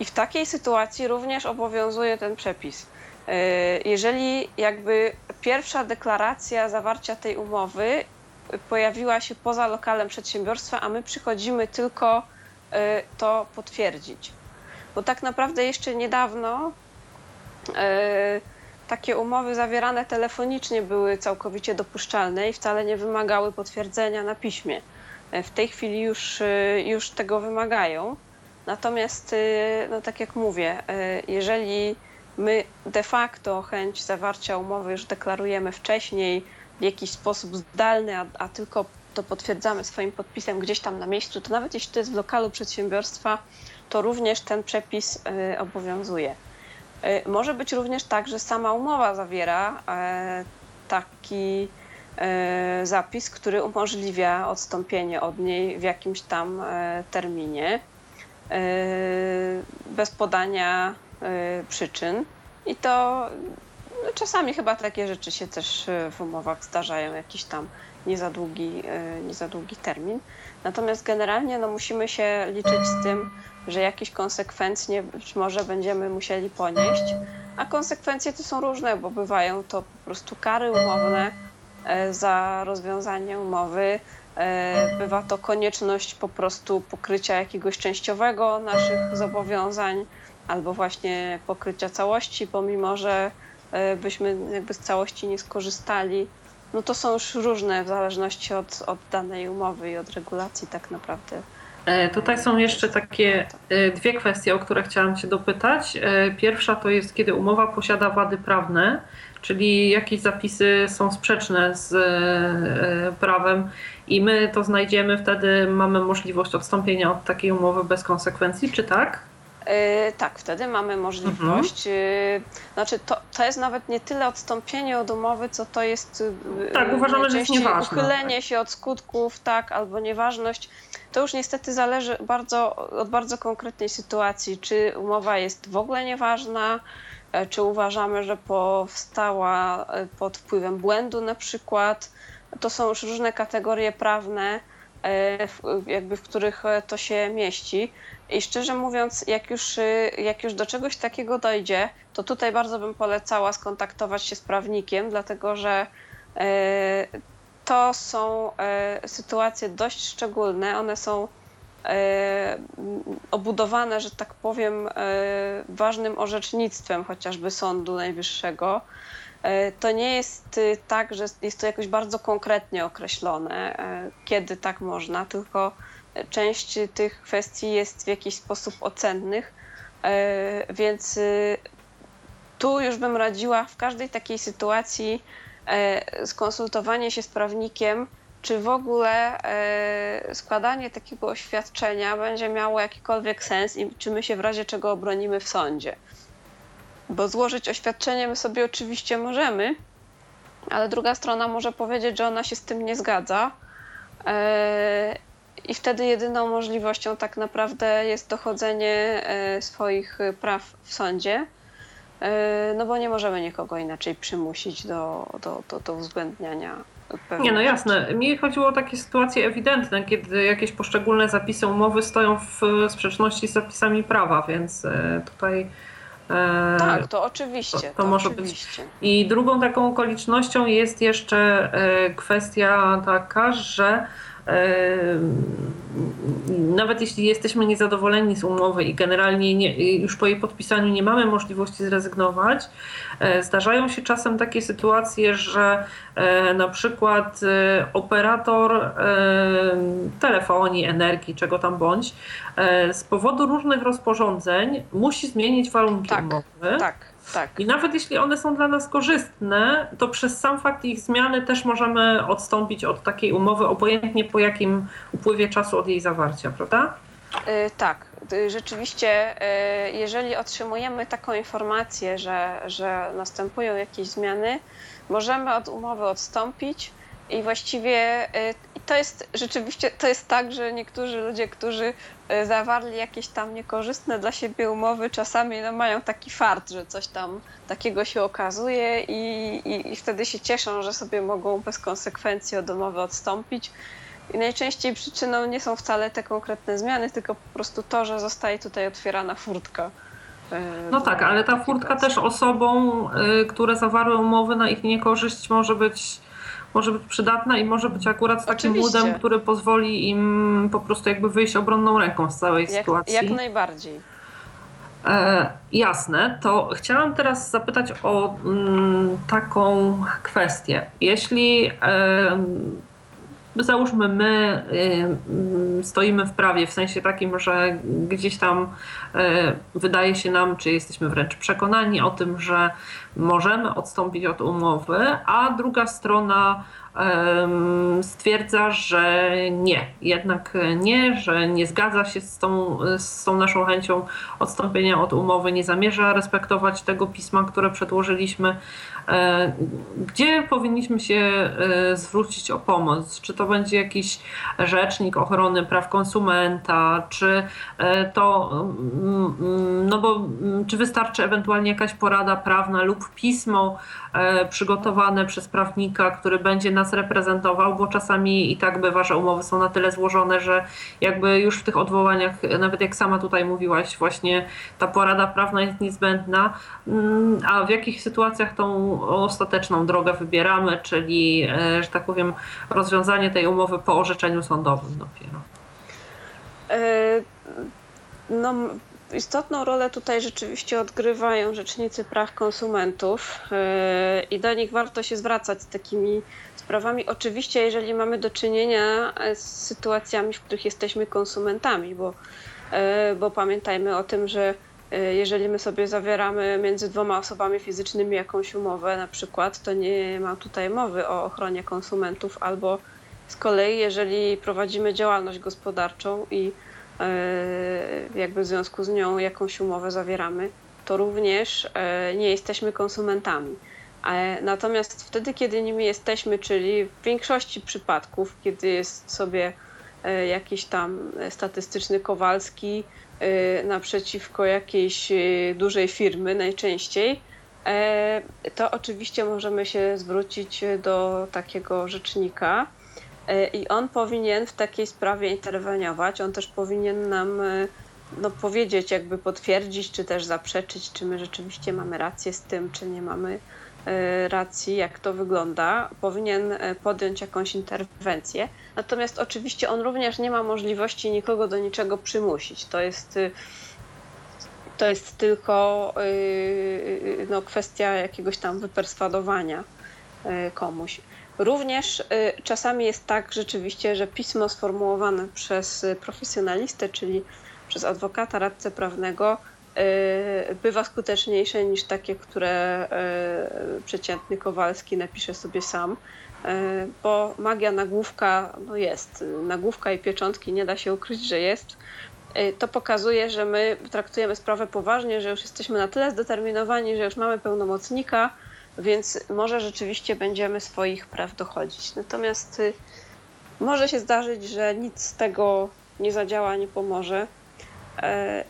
I w takiej sytuacji również obowiązuje ten przepis. E, jeżeli jakby pierwsza deklaracja zawarcia tej umowy pojawiła się poza lokalem przedsiębiorstwa, a my przychodzimy tylko e, to potwierdzić. Bo tak naprawdę jeszcze niedawno takie umowy zawierane telefonicznie były całkowicie dopuszczalne i wcale nie wymagały potwierdzenia na piśmie. W tej chwili już, już tego wymagają. Natomiast, y, no tak jak mówię, jeżeli my de facto chęć zawarcia umowy już deklarujemy wcześniej w jakiś sposób zdalny, a, a tylko to potwierdzamy swoim podpisem gdzieś tam na miejscu, to nawet jeśli to jest w lokalu przedsiębiorstwa, to również ten przepis obowiązuje. Może być również tak, że sama umowa zawiera taki zapis, który umożliwia odstąpienie od niej w jakimś tam terminie. E, bez podania e, przyczyn. I to no, czasami chyba takie rzeczy się też e, w umowach zdarzają, jakiś tam nie za długi, nie za długi termin. Natomiast generalnie no, musimy się liczyć z tym, że jakieś konsekwencje być może będziemy musieli ponieść, a konsekwencje to są różne, bo bywają to po prostu kary umowne za rozwiązanie umowy, E, bywa to konieczność po prostu pokrycia jakiegoś częściowego naszych zobowiązań albo właśnie pokrycia całości, pomimo że e, byśmy jakby z całości nie skorzystali. No to są już różne w zależności od, od danej umowy i od regulacji tak naprawdę. E, tutaj są jeszcze takie dwie kwestie, o które chciałam Cię dopytać. Pierwsza to jest, kiedy umowa posiada wady prawne, czyli jakieś zapisy są sprzeczne z prawem i my to znajdziemy, wtedy mamy możliwość odstąpienia od takiej umowy bez konsekwencji, czy tak? Yy, tak, wtedy mamy możliwość. Mhm. Yy, znaczy, to, to jest nawet nie tyle odstąpienie od umowy, co to jest. Yy, tak, uważamy, że jest nieważne. Uchylenie tak. się od skutków, tak, albo nieważność. To już niestety zależy bardzo, od bardzo konkretnej sytuacji. Czy umowa jest w ogóle nieważna, e, czy uważamy, że powstała e, pod wpływem błędu na przykład to są już różne kategorie prawne, e, jakby w których to się mieści. I szczerze mówiąc, jak już, e, jak już do czegoś takiego dojdzie, to tutaj bardzo bym polecała skontaktować się z prawnikiem, dlatego że to są sytuacje dość szczególne. One są obudowane, że tak powiem, ważnym orzecznictwem chociażby Sądu Najwyższego. To nie jest y, tak, że jest to jakoś bardzo konkretnie określone, kiedy tak można, tylko część tych kwestii jest w jakiś sposób ocennych, e, więc y, tu już bym radziła w każdej takiej sytuacji skonsultowanie się z prawnikiem, czy w ogóle składanie takiego oświadczenia będzie miało jakikolwiek sens i czy my się w razie czego obronimy w sądzie. Bo złożyć oświadczenie my sobie oczywiście możemy, ale druga strona może powiedzieć, że ona się z tym nie zgadza. I wtedy jedyną możliwością tak naprawdę jest dochodzenie e, swoich praw w sądzie. E, no bo nie możemy nikogo inaczej przymusić do, do, do, do uwzględniania nie, no jasne. Mi chodziło o takie sytuacje ewidentne, kiedy jakieś poszczególne zapisy umowy stoją w sprzeczności z zapisami prawa, więc tutaj E, tak, to oczywiście. To, to, to może oczywiście. być. I drugą taką okolicznością jest jeszcze kwestia taka, że nawet jeśli jesteśmy niezadowoleni z umowy i generalnie nie, już po jej podpisaniu nie mamy możliwości zrezygnować, e, zdarzają się czasem takie sytuacje, że e, na przykład e, operator telefonii, energii, czego tam bądź, z powodu różnych rozporządzeń musi zmienić warunki tak, umowy. Tak tak. I nawet jeśli one są dla nas korzystne, to przez sam fakt ich zmiany też możemy odstąpić od takiej umowy, obojętnie po jakim upływie czasu od jej zawarcia, prawda? Yy, tak, rzeczywiście, jeżeli otrzymujemy taką informację, że, że następują jakieś zmiany, możemy od umowy odstąpić i właściwie to jest rzeczywiście, to jest tak, że niektórzy ludzie, którzy e, zawarli jakieś tam niekorzystne dla siebie umowy, czasami no, mają taki fart, że coś tam takiego się okazuje i, i, i wtedy się cieszą, że sobie mogą bez konsekwencji od umowy odstąpić. I najczęściej przyczyną nie są wcale te konkretne zmiany, tylko po prostu to, że zostaje tutaj otwierana furtka. E, no tak, ale ta furtka też osobom, e, które zawarły umowy na ich niekorzyść może być może być przydatna i może być akurat takim Oczywiście. łudem, który pozwoli im po prostu jakby wyjść obronną ręką z całej jak, sytuacji. Jak najbardziej. E, jasne, to chciałam teraz zapytać o mm, taką kwestię. Jeśli e, załóżmy my y, stoimy w prawie w sensie takim, że gdzieś tam y, wydaje się nam, czy jesteśmy wręcz przekonani o tym, że możemy odstąpić od umowy, a druga strona stwierdza, że nie, jednak nie, że nie zgadza się z tą, z tą naszą chęcią odstąpienia od umowy, nie zamierza respektować tego pisma, które przedłożyliśmy. E, gdzie powinniśmy się e, zwrócić o pomoc? Czy to będzie jakiś rzecznik ochrony praw konsumenta, czy e, to, mm, mm, no bo mm, czy wystarczy ewentualnie jakaś porada prawna lub pismo przygotowane przez prawnika, który będzie nas reprezentował, bo czasami i tak bywa, że umowy są na tyle złożone, że jakby już w tych odwołaniach, nawet jak sama tutaj mówiłaś, właśnie ta porada prawna jest niezbędna, a w jakich sytuacjach tą ostateczną drogę wybieramy, czyli, e, że tak powiem, rozwiązanie tej umowy po orzeczeniu sądowym dopiero. E, no, istotną rolę tutaj rzeczywiście odgrywają rzecznicy praw konsumentów e, i do nich warto się zwracać z takimi sprawami. Oczywiście, jeżeli mamy do czynienia z sytuacjami, w których jesteśmy konsumentami, bo, bo pamiętajmy o tym, że E, jeżeli my sobie zawieramy między dwoma osobami fizycznymi jakąś umowę, na przykład, to nie ma tutaj mowy o ochronie konsumentów, albo z kolei, jeżeli prowadzimy działalność gospodarczą i jakby w związku z nią jakąś umowę zawieramy, to również e, nie jesteśmy konsumentami. Natomiast wtedy, kiedy nimi jesteśmy, czyli w większości przypadków, kiedy jest sobie jakiś tam statystyczny Kowalski, naprzeciwko jakiejś dużej firmy najczęściej, e, to oczywiście możemy się zwrócić do takiego rzecznika e, i on powinien w takiej sprawie interweniować. On też powinien nam e, no, powiedzieć, jakby potwierdzić, czy też zaprzeczyć, czy my rzeczywiście mamy rację z tym, czy nie mamy E, racji, jak to wygląda, powinien e, podjąć jakąś interwencję. Natomiast oczywiście on również nie ma możliwości nikogo do niczego przymusić. To jest, to jest tylko no, kwestia jakiegoś tam wyperswadowania komuś. Również czasami jest tak rzeczywiście, że pismo sformułowane przez profesjonalistę, czyli przez adwokata, radcę prawnego, Y, bywa skuteczniejsze niż takie, które y, przeciętny Kowalski napisze sobie sam, y, bo magia nagłówka no jest. Nagłówka i pieczątki nie da się ukryć, że jest. To pokazuje, że my traktujemy sprawę poważnie, że już jesteśmy na tyle zdeterminowani, że już mamy pełnomocnika, więc może rzeczywiście będziemy swoich praw dochodzić. Natomiast może się zdarzyć, że nic z tego nie zadziała, nie pomoże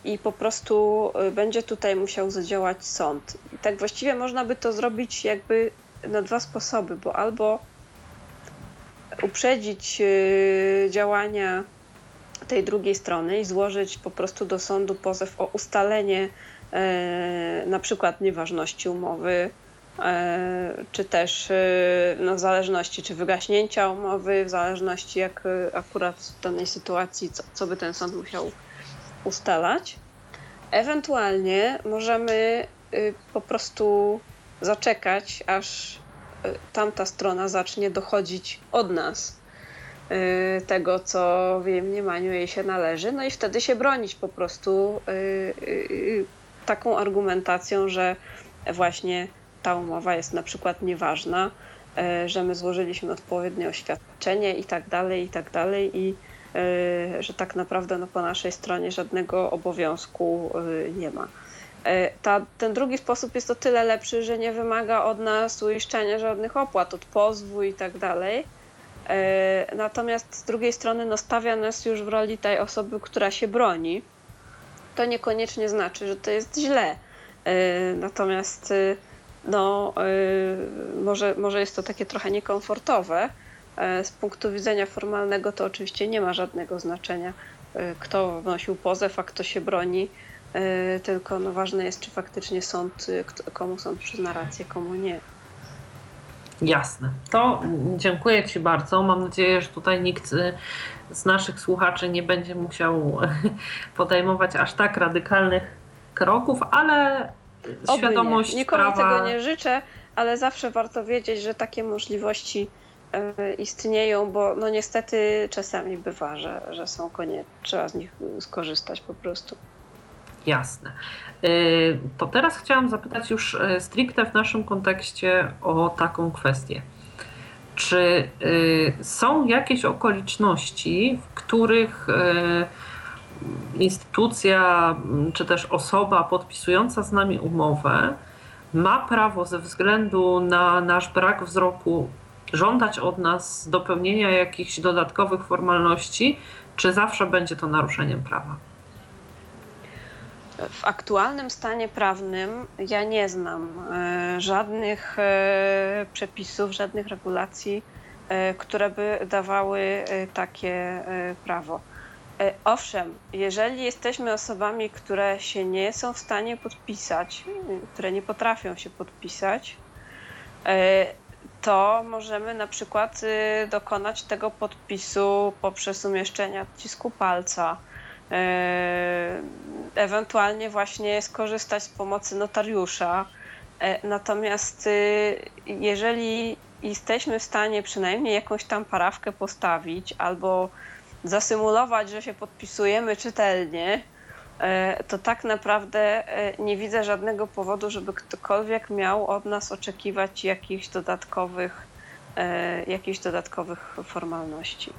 i po prostu y, będzie tutaj musiał zadziałać sąd. I tak właściwie można by to zrobić jakby na dwa sposoby, bo albo uprzedzić y, działania tej drugiej strony i złożyć po prostu do sądu pozew o ustalenie e, na przykład nieważności umowy, e, czy też e, no, w zależności czy wygaśnięcia umowy, w zależności jak akurat w danej sytuacji, co, co by ten sąd musiał ustalać. Ewentualnie możemy po prostu zaczekać, aż tamta strona zacznie dochodzić od nas tego, co w jej mniemaniu jej się należy, no i wtedy się bronić po prostu taką argumentacją, że właśnie ta umowa jest na przykład nieważna, że my złożyliśmy odpowiednie oświadczenie i tak dalej, i tak dalej, i że tak naprawdę no, po naszej stronie żadnego obowiązku nie ma. Ta, ten drugi sposób jest o tyle lepszy, że nie wymaga od nas uiszczenia żadnych opłat, od pozwu i tak dalej. Natomiast z drugiej strony no, stawia nas już w roli tej osoby, która się broni. To niekoniecznie znaczy, że to jest źle. Natomiast no, może, może jest to takie trochę niekomfortowe. Z punktu widzenia formalnego to oczywiście nie ma żadnego znaczenia, kto wnosił pozew, a kto się broni. Tylko no, ważne jest, czy faktycznie sąd, komu sąd przyzna rację, komu nie. Jasne. To dziękuję Ci bardzo. Mam nadzieję, że tutaj nikt z naszych słuchaczy nie będzie musiał podejmować aż tak radykalnych kroków, ale Oby świadomość nie. Nikomu prawa... tego nie życzę, ale zawsze warto wiedzieć, że takie możliwości e, istnieją, bo no niestety czasami bywa, że, że są konieczne, trzeba z nich skorzystać po prostu. Jasne. Y, to teraz chciałam zapytać już y, stricte w naszym kontekście o taką kwestię. Czy są jakieś okoliczności, w których instytucja czy też osoba podpisująca z nami umowę ma prawo ze względu na nasz brak wzroku żądać od nas dopełnienia jakichś dodatkowych formalności, czy zawsze będzie to naruszeniem prawa? W aktualnym stanie prawnym ja nie znam e, żadnych e, przepisów, żadnych regulacji, e, które by dawały takie prawo. Owszem, jeżeli jesteśmy osobami, które się nie są w stanie podpisać, które nie potrafią się podpisać, to możemy na przykład dokonać tego podpisu poprzez umieszczenie odcisku palca E, ewentualnie właśnie skorzystać z pomocy notariusza. E, natomiast y, jeżeli jesteśmy w stanie przynajmniej jakąś tam parawkę postawić albo zasymulować, że się podpisujemy czytelnie, e, to tak naprawdę nie widzę żadnego powodu, żeby ktokolwiek miał od nas oczekiwać jakichś dodatkowych, jakichś dodatkowych formalności.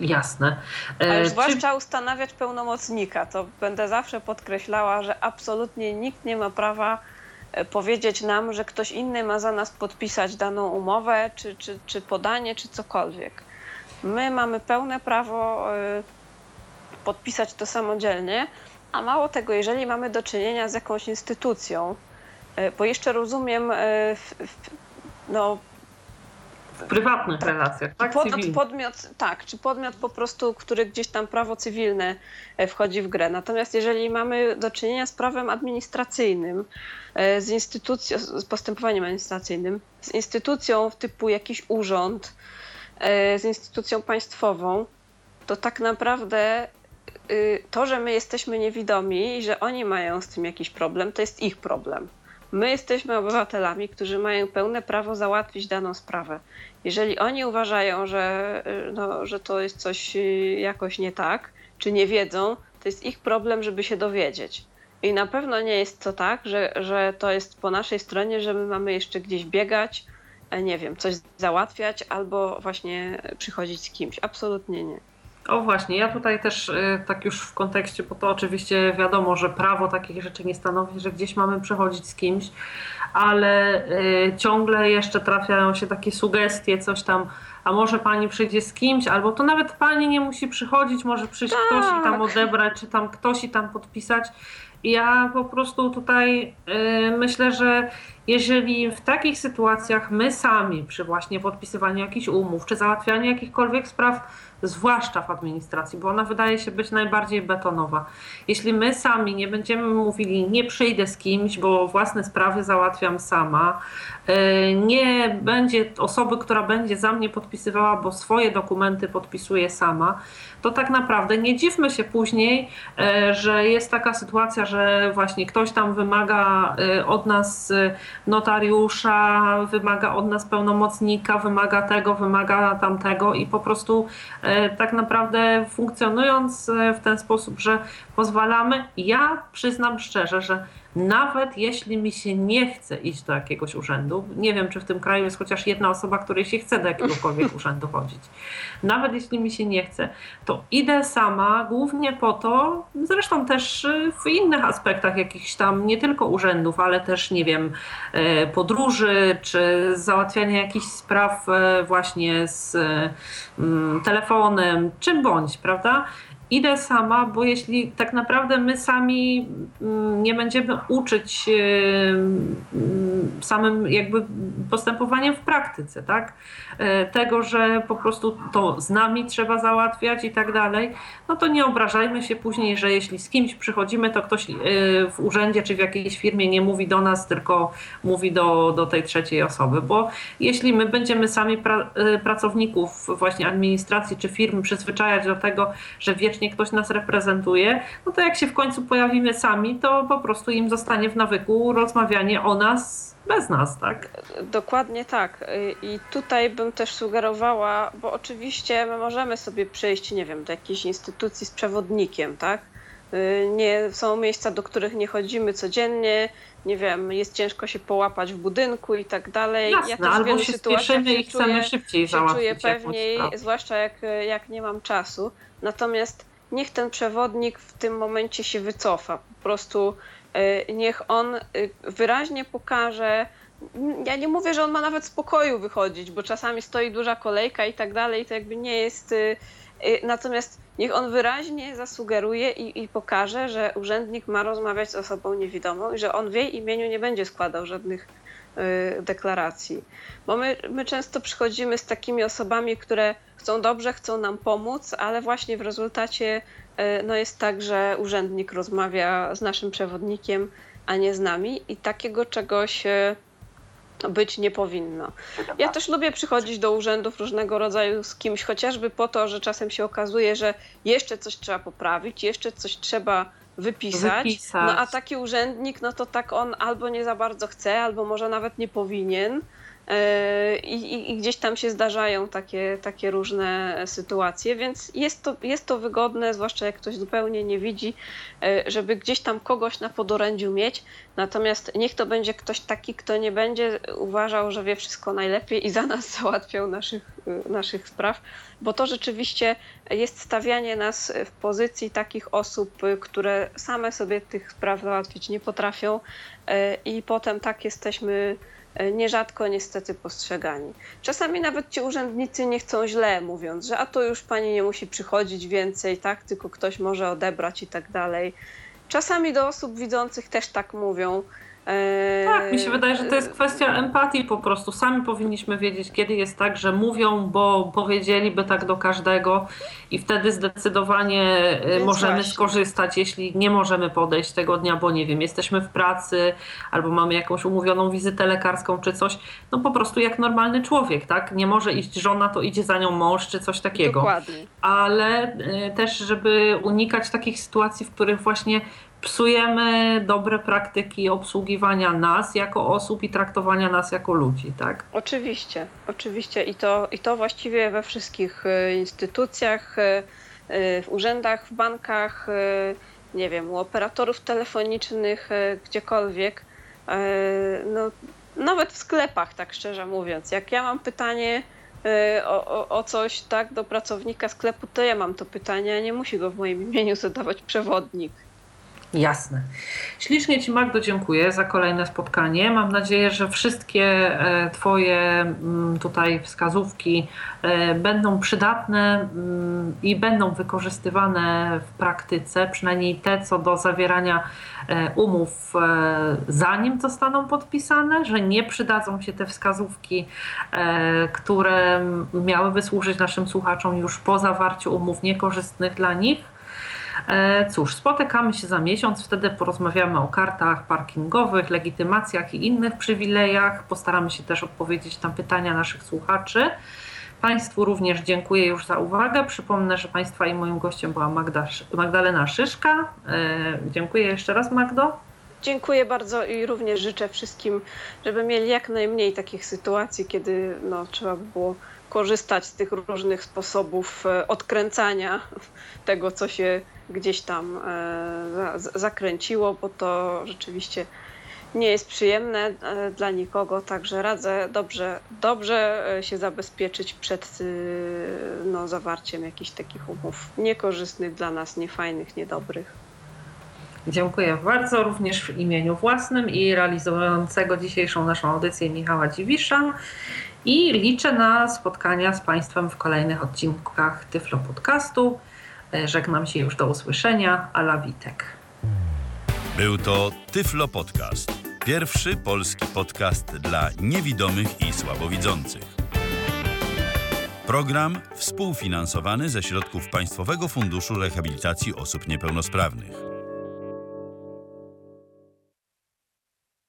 Jasne. Ale e, zwłaszcza Czy... ustanawiać pełnomocnika. To będę zawsze podkreślała, że absolutnie nikt nie ma prawa e, powiedzieć nam, że ktoś inny ma za nas podpisać daną umowę, czy, czy, czy podanie, czy cokolwiek. My mamy pełne prawo e, podpisać to samodzielnie, a mało tego, jeżeli mamy do czynienia z jakąś instytucją, bo jeszcze rozumiem no, w prywatnych relacjach, tak? Pod, podmiot, tak, czy podmiot po prostu, który gdzieś tam prawo cywilne wchodzi w grę. Natomiast jeżeli mamy do czynienia z prawem administracyjnym, z instytucją, z postępowaniem administracyjnym, z instytucją typu jakiś urząd, z instytucją państwową, to tak naprawdę y, to, że my jesteśmy niewidomi i że oni mają z tym jakiś problem, to jest ich problem. My jesteśmy obywatelami, którzy mają pełne prawo załatwić daną sprawę. Jeżeli oni uważają, że, no, że to jest coś y, jakoś nie tak, czy nie wiedzą, to jest ich problem, żeby się dowiedzieć. I na pewno nie jest to tak, że, że to jest po naszej stronie, że my mamy jeszcze gdzieś biegać, e, nie wiem, coś załatwiać albo właśnie przychodzić z kimś. Absolutnie nie. O właśnie, ja tutaj też y, tak już w kontekście, bo to oczywiście wiadomo, że prawo takich rzeczy nie stanowi, że gdzieś mamy przechodzić z kimś, ale y, ciągle jeszcze trafiają się takie sugestie, coś tam, a może pani przyjdzie z kimś, albo to nawet pani nie musi przychodzić, może przyjść tak. ktoś i tam odebrać, czy tam ktoś i tam podpisać. Ja po prostu tutaj y, myślę, że jeżeli w takich sytuacjach my sami przy właśnie podpisywaniu jakichś umów, czy załatwianiu jakichkolwiek spraw, zwłaszcza w administracji, bo ona wydaje się być najbardziej betonowa. Jeśli my sami nie będziemy mówili, nie przyjdę z kimś, bo własne sprawy załatwiam sama, e, nie będzie osoby, która będzie za mnie podpisywała, bo swoje dokumenty podpisuje sama, to tak naprawdę nie dziwmy się później, e, że jest taka sytuacja, że właśnie ktoś tam wymaga e, od nas notariusza, wymaga od nas pełnomocnika, wymaga tego, wymaga tamtego i po prostu tak naprawdę funkcjonując w ten sposób, że pozwalamy, ja przyznam szczerze, że nawet jeśli mi się nie chce iść do jakiegoś urzędu, nie wiem, czy w tym kraju jest chociaż jedna osoba, której się chce do jakiegokolwiek urzędu chodzić, nawet jeśli mi się nie chce, to idę sama głównie po to, zresztą też w innych aspektach jakichś tam, nie tylko urzędów, ale też, nie wiem, e, podróży, czy załatwiania jakichś spraw e, właśnie z mm, telefonem, czym bądź, prawda? Idę sama, bo jeśli tak naprawdę my sami mm, nie będziemy uczyć mm, samym jakby postępowaniem w praktyce, tak? E, tego, że po prostu to z nami trzeba załatwiać i tak dalej, no to nie obrażajmy się później, że jeśli z kimś przychodzimy, to ktoś e, w urzędzie czy w jakiejś firmie nie mówi do nas, tylko mówi do, do tej trzeciej osoby, bo jeśli my będziemy sami pra, e, pracowników właśnie administracji czy firmy przyzwyczajać do tego, że wiecznie ktoś nas reprezentuje, no to jak się w końcu pojawimy sami, to po prostu im zostanie w nawyku rozmawianie o nas bez nas, tak? Dokładnie tak. I tutaj bym też sugerowała, bo oczywiście my możemy sobie przejść, nie wiem, do jakiejś instytucji z przewodnikiem, tak? Nie, są miejsca, do których nie chodzimy codziennie, nie wiem, jest ciężko się połapać w budynku i tak dalej. Jasne, ja też albo się spieszymy i chcemy czuję, szybciej się czuję pewniej, zwłaszcza jak, jak nie mam czasu. Natomiast niech ten przewodnik w tym momencie się wycofa. Po prostu E, niech on e, wyraźnie pokaże. Ja nie mówię, że on ma nawet spokoju wychodzić, bo czasami stoi duża kolejka i tak dalej, to jakby nie jest. E, natomiast niech on wyraźnie zasugeruje i, i, pokaże, że urzędnik ma rozmawiać z osobą niewidomą i że on w jej imieniu nie będzie składał żadnych deklaracji. Bo my, my często przychodzimy z takimi osobami, które chcą dobrze, chcą nam pomóc, ale właśnie w rezultacie E, no jest tak, że urzędnik rozmawia z naszym przewodnikiem, a nie z nami i takiego czegoś e, być nie powinno. Ja też lubię przychodzić do urzędów różnego rodzaju z kimś, chociażby po to, że czasem się okazuje, że jeszcze coś trzeba poprawić, jeszcze coś trzeba wypisać. wypisać. No a taki urzędnik, no to tak on albo nie za bardzo chce, albo może nawet nie powinien. E, I, I, gdzieś tam się zdarzają takie, takie różne sytuacje, więc jest to, jest to wygodne, zwłaszcza jak ktoś zupełnie nie widzi, e, żeby gdzieś tam kogoś na podorędziu mieć. Natomiast niech to będzie ktoś taki, kto nie będzie uważał, że wie wszystko najlepiej i za nas załatwiał naszych, naszych spraw, bo to rzeczywiście jest stawianie nas w pozycji takich osób, które same sobie tych spraw załatwić nie potrafią e, i potem tak jesteśmy E, nierzadko niestety postrzegani. Czasami nawet ci urzędnicy nie chcą źle, mówiąc, że a to już pani nie musi przychodzić więcej, tak, tylko ktoś może odebrać i tak dalej. Czasami do osób widzących też tak mówią, tak, mi się wydaje, że to jest kwestia empatii po prostu. Sami powinniśmy wiedzieć, kiedy jest tak, że mówią, bo powiedzieliby tak do każdego i wtedy zdecydowanie e, Więc możemy właśnie. skorzystać, jeśli nie możemy podejść tego dnia, bo nie wiem, jesteśmy w pracy albo mamy jakąś umówioną wizytę lekarską czy coś. No po prostu jak normalny człowiek, tak? Nie może iść żona, to idzie za nią mąż czy coś takiego. Dokładnie. Ale e, też, żeby unikać takich sytuacji, w których właśnie psujemy dobre praktyki obsługiwania nas jako osób i traktowania nas jako ludzi, tak? Oczywiście, oczywiście i to, i to właściwie we wszystkich e, instytucjach, e, e, w urzędach, w bankach, nie wiem, u operatorów telefonicznych, gdziekolwiek. No, nawet w sklepach, tak szczerze mówiąc. Jak ja mam pytanie o, o, o, coś tak do pracownika sklepu, to ja mam to pytanie, a nie musi go w moim imieniu zadawać przewodnik. Jasne. Ślicznie Ci, Magdo, dziękuję za kolejne spotkanie. Mam nadzieję, że wszystkie e, Twoje mm, tutaj wskazówki e, będą przydatne mm, i będą wykorzystywane w praktyce, przynajmniej te co do zawierania e, umów, zanim zostaną podpisane, że nie przydadzą się te wskazówki, które miałyby służyć naszym słuchaczom już po zawarciu umów niekorzystnych dla nich cóż, spotykamy się za miesiąc, wtedy porozmawiamy o kartach parkingowych, legitymacjach i innych przywilejach. Postaramy się też odpowiedzieć na pytania naszych słuchaczy. Państwu również dziękuję już za uwagę. Przypomnę, że Państwa i moim gościem była Magda, Magdalena Szyszka. E, dziękuję jeszcze raz, Magdo. Dziękuję bardzo i również życzę wszystkim, żeby mieli jak najmniej takich sytuacji, kiedy no, trzeba by było korzystać z tych różnych sposobów e, odkręcania tego, co się gdzieś tam e, zakręciło, bo to rzeczywiście nie jest przyjemne e, dla nikogo, także radzę dobrze, dobrze e, się zabezpieczyć przed no, zawarciem jakichś takich umów niekorzystnych dla nas, niefajnych, niedobrych. Dziękuję bardzo również w imieniu własnym i realizującego dzisiejszą naszą audycję Michała Dziwisza i liczę na spotkania z Państwem w kolejnych odcinkach Tyflo Podcastu. E, żegnam się już do usłyszenia. Ala Witek. Był to Tyflo Podcast. Pierwszy polski podcast dla niewidomych i słabowidzących. Program współfinansowany ze środków Państwowego Funduszu Rehabilitacji Osób Niepełnosprawnych.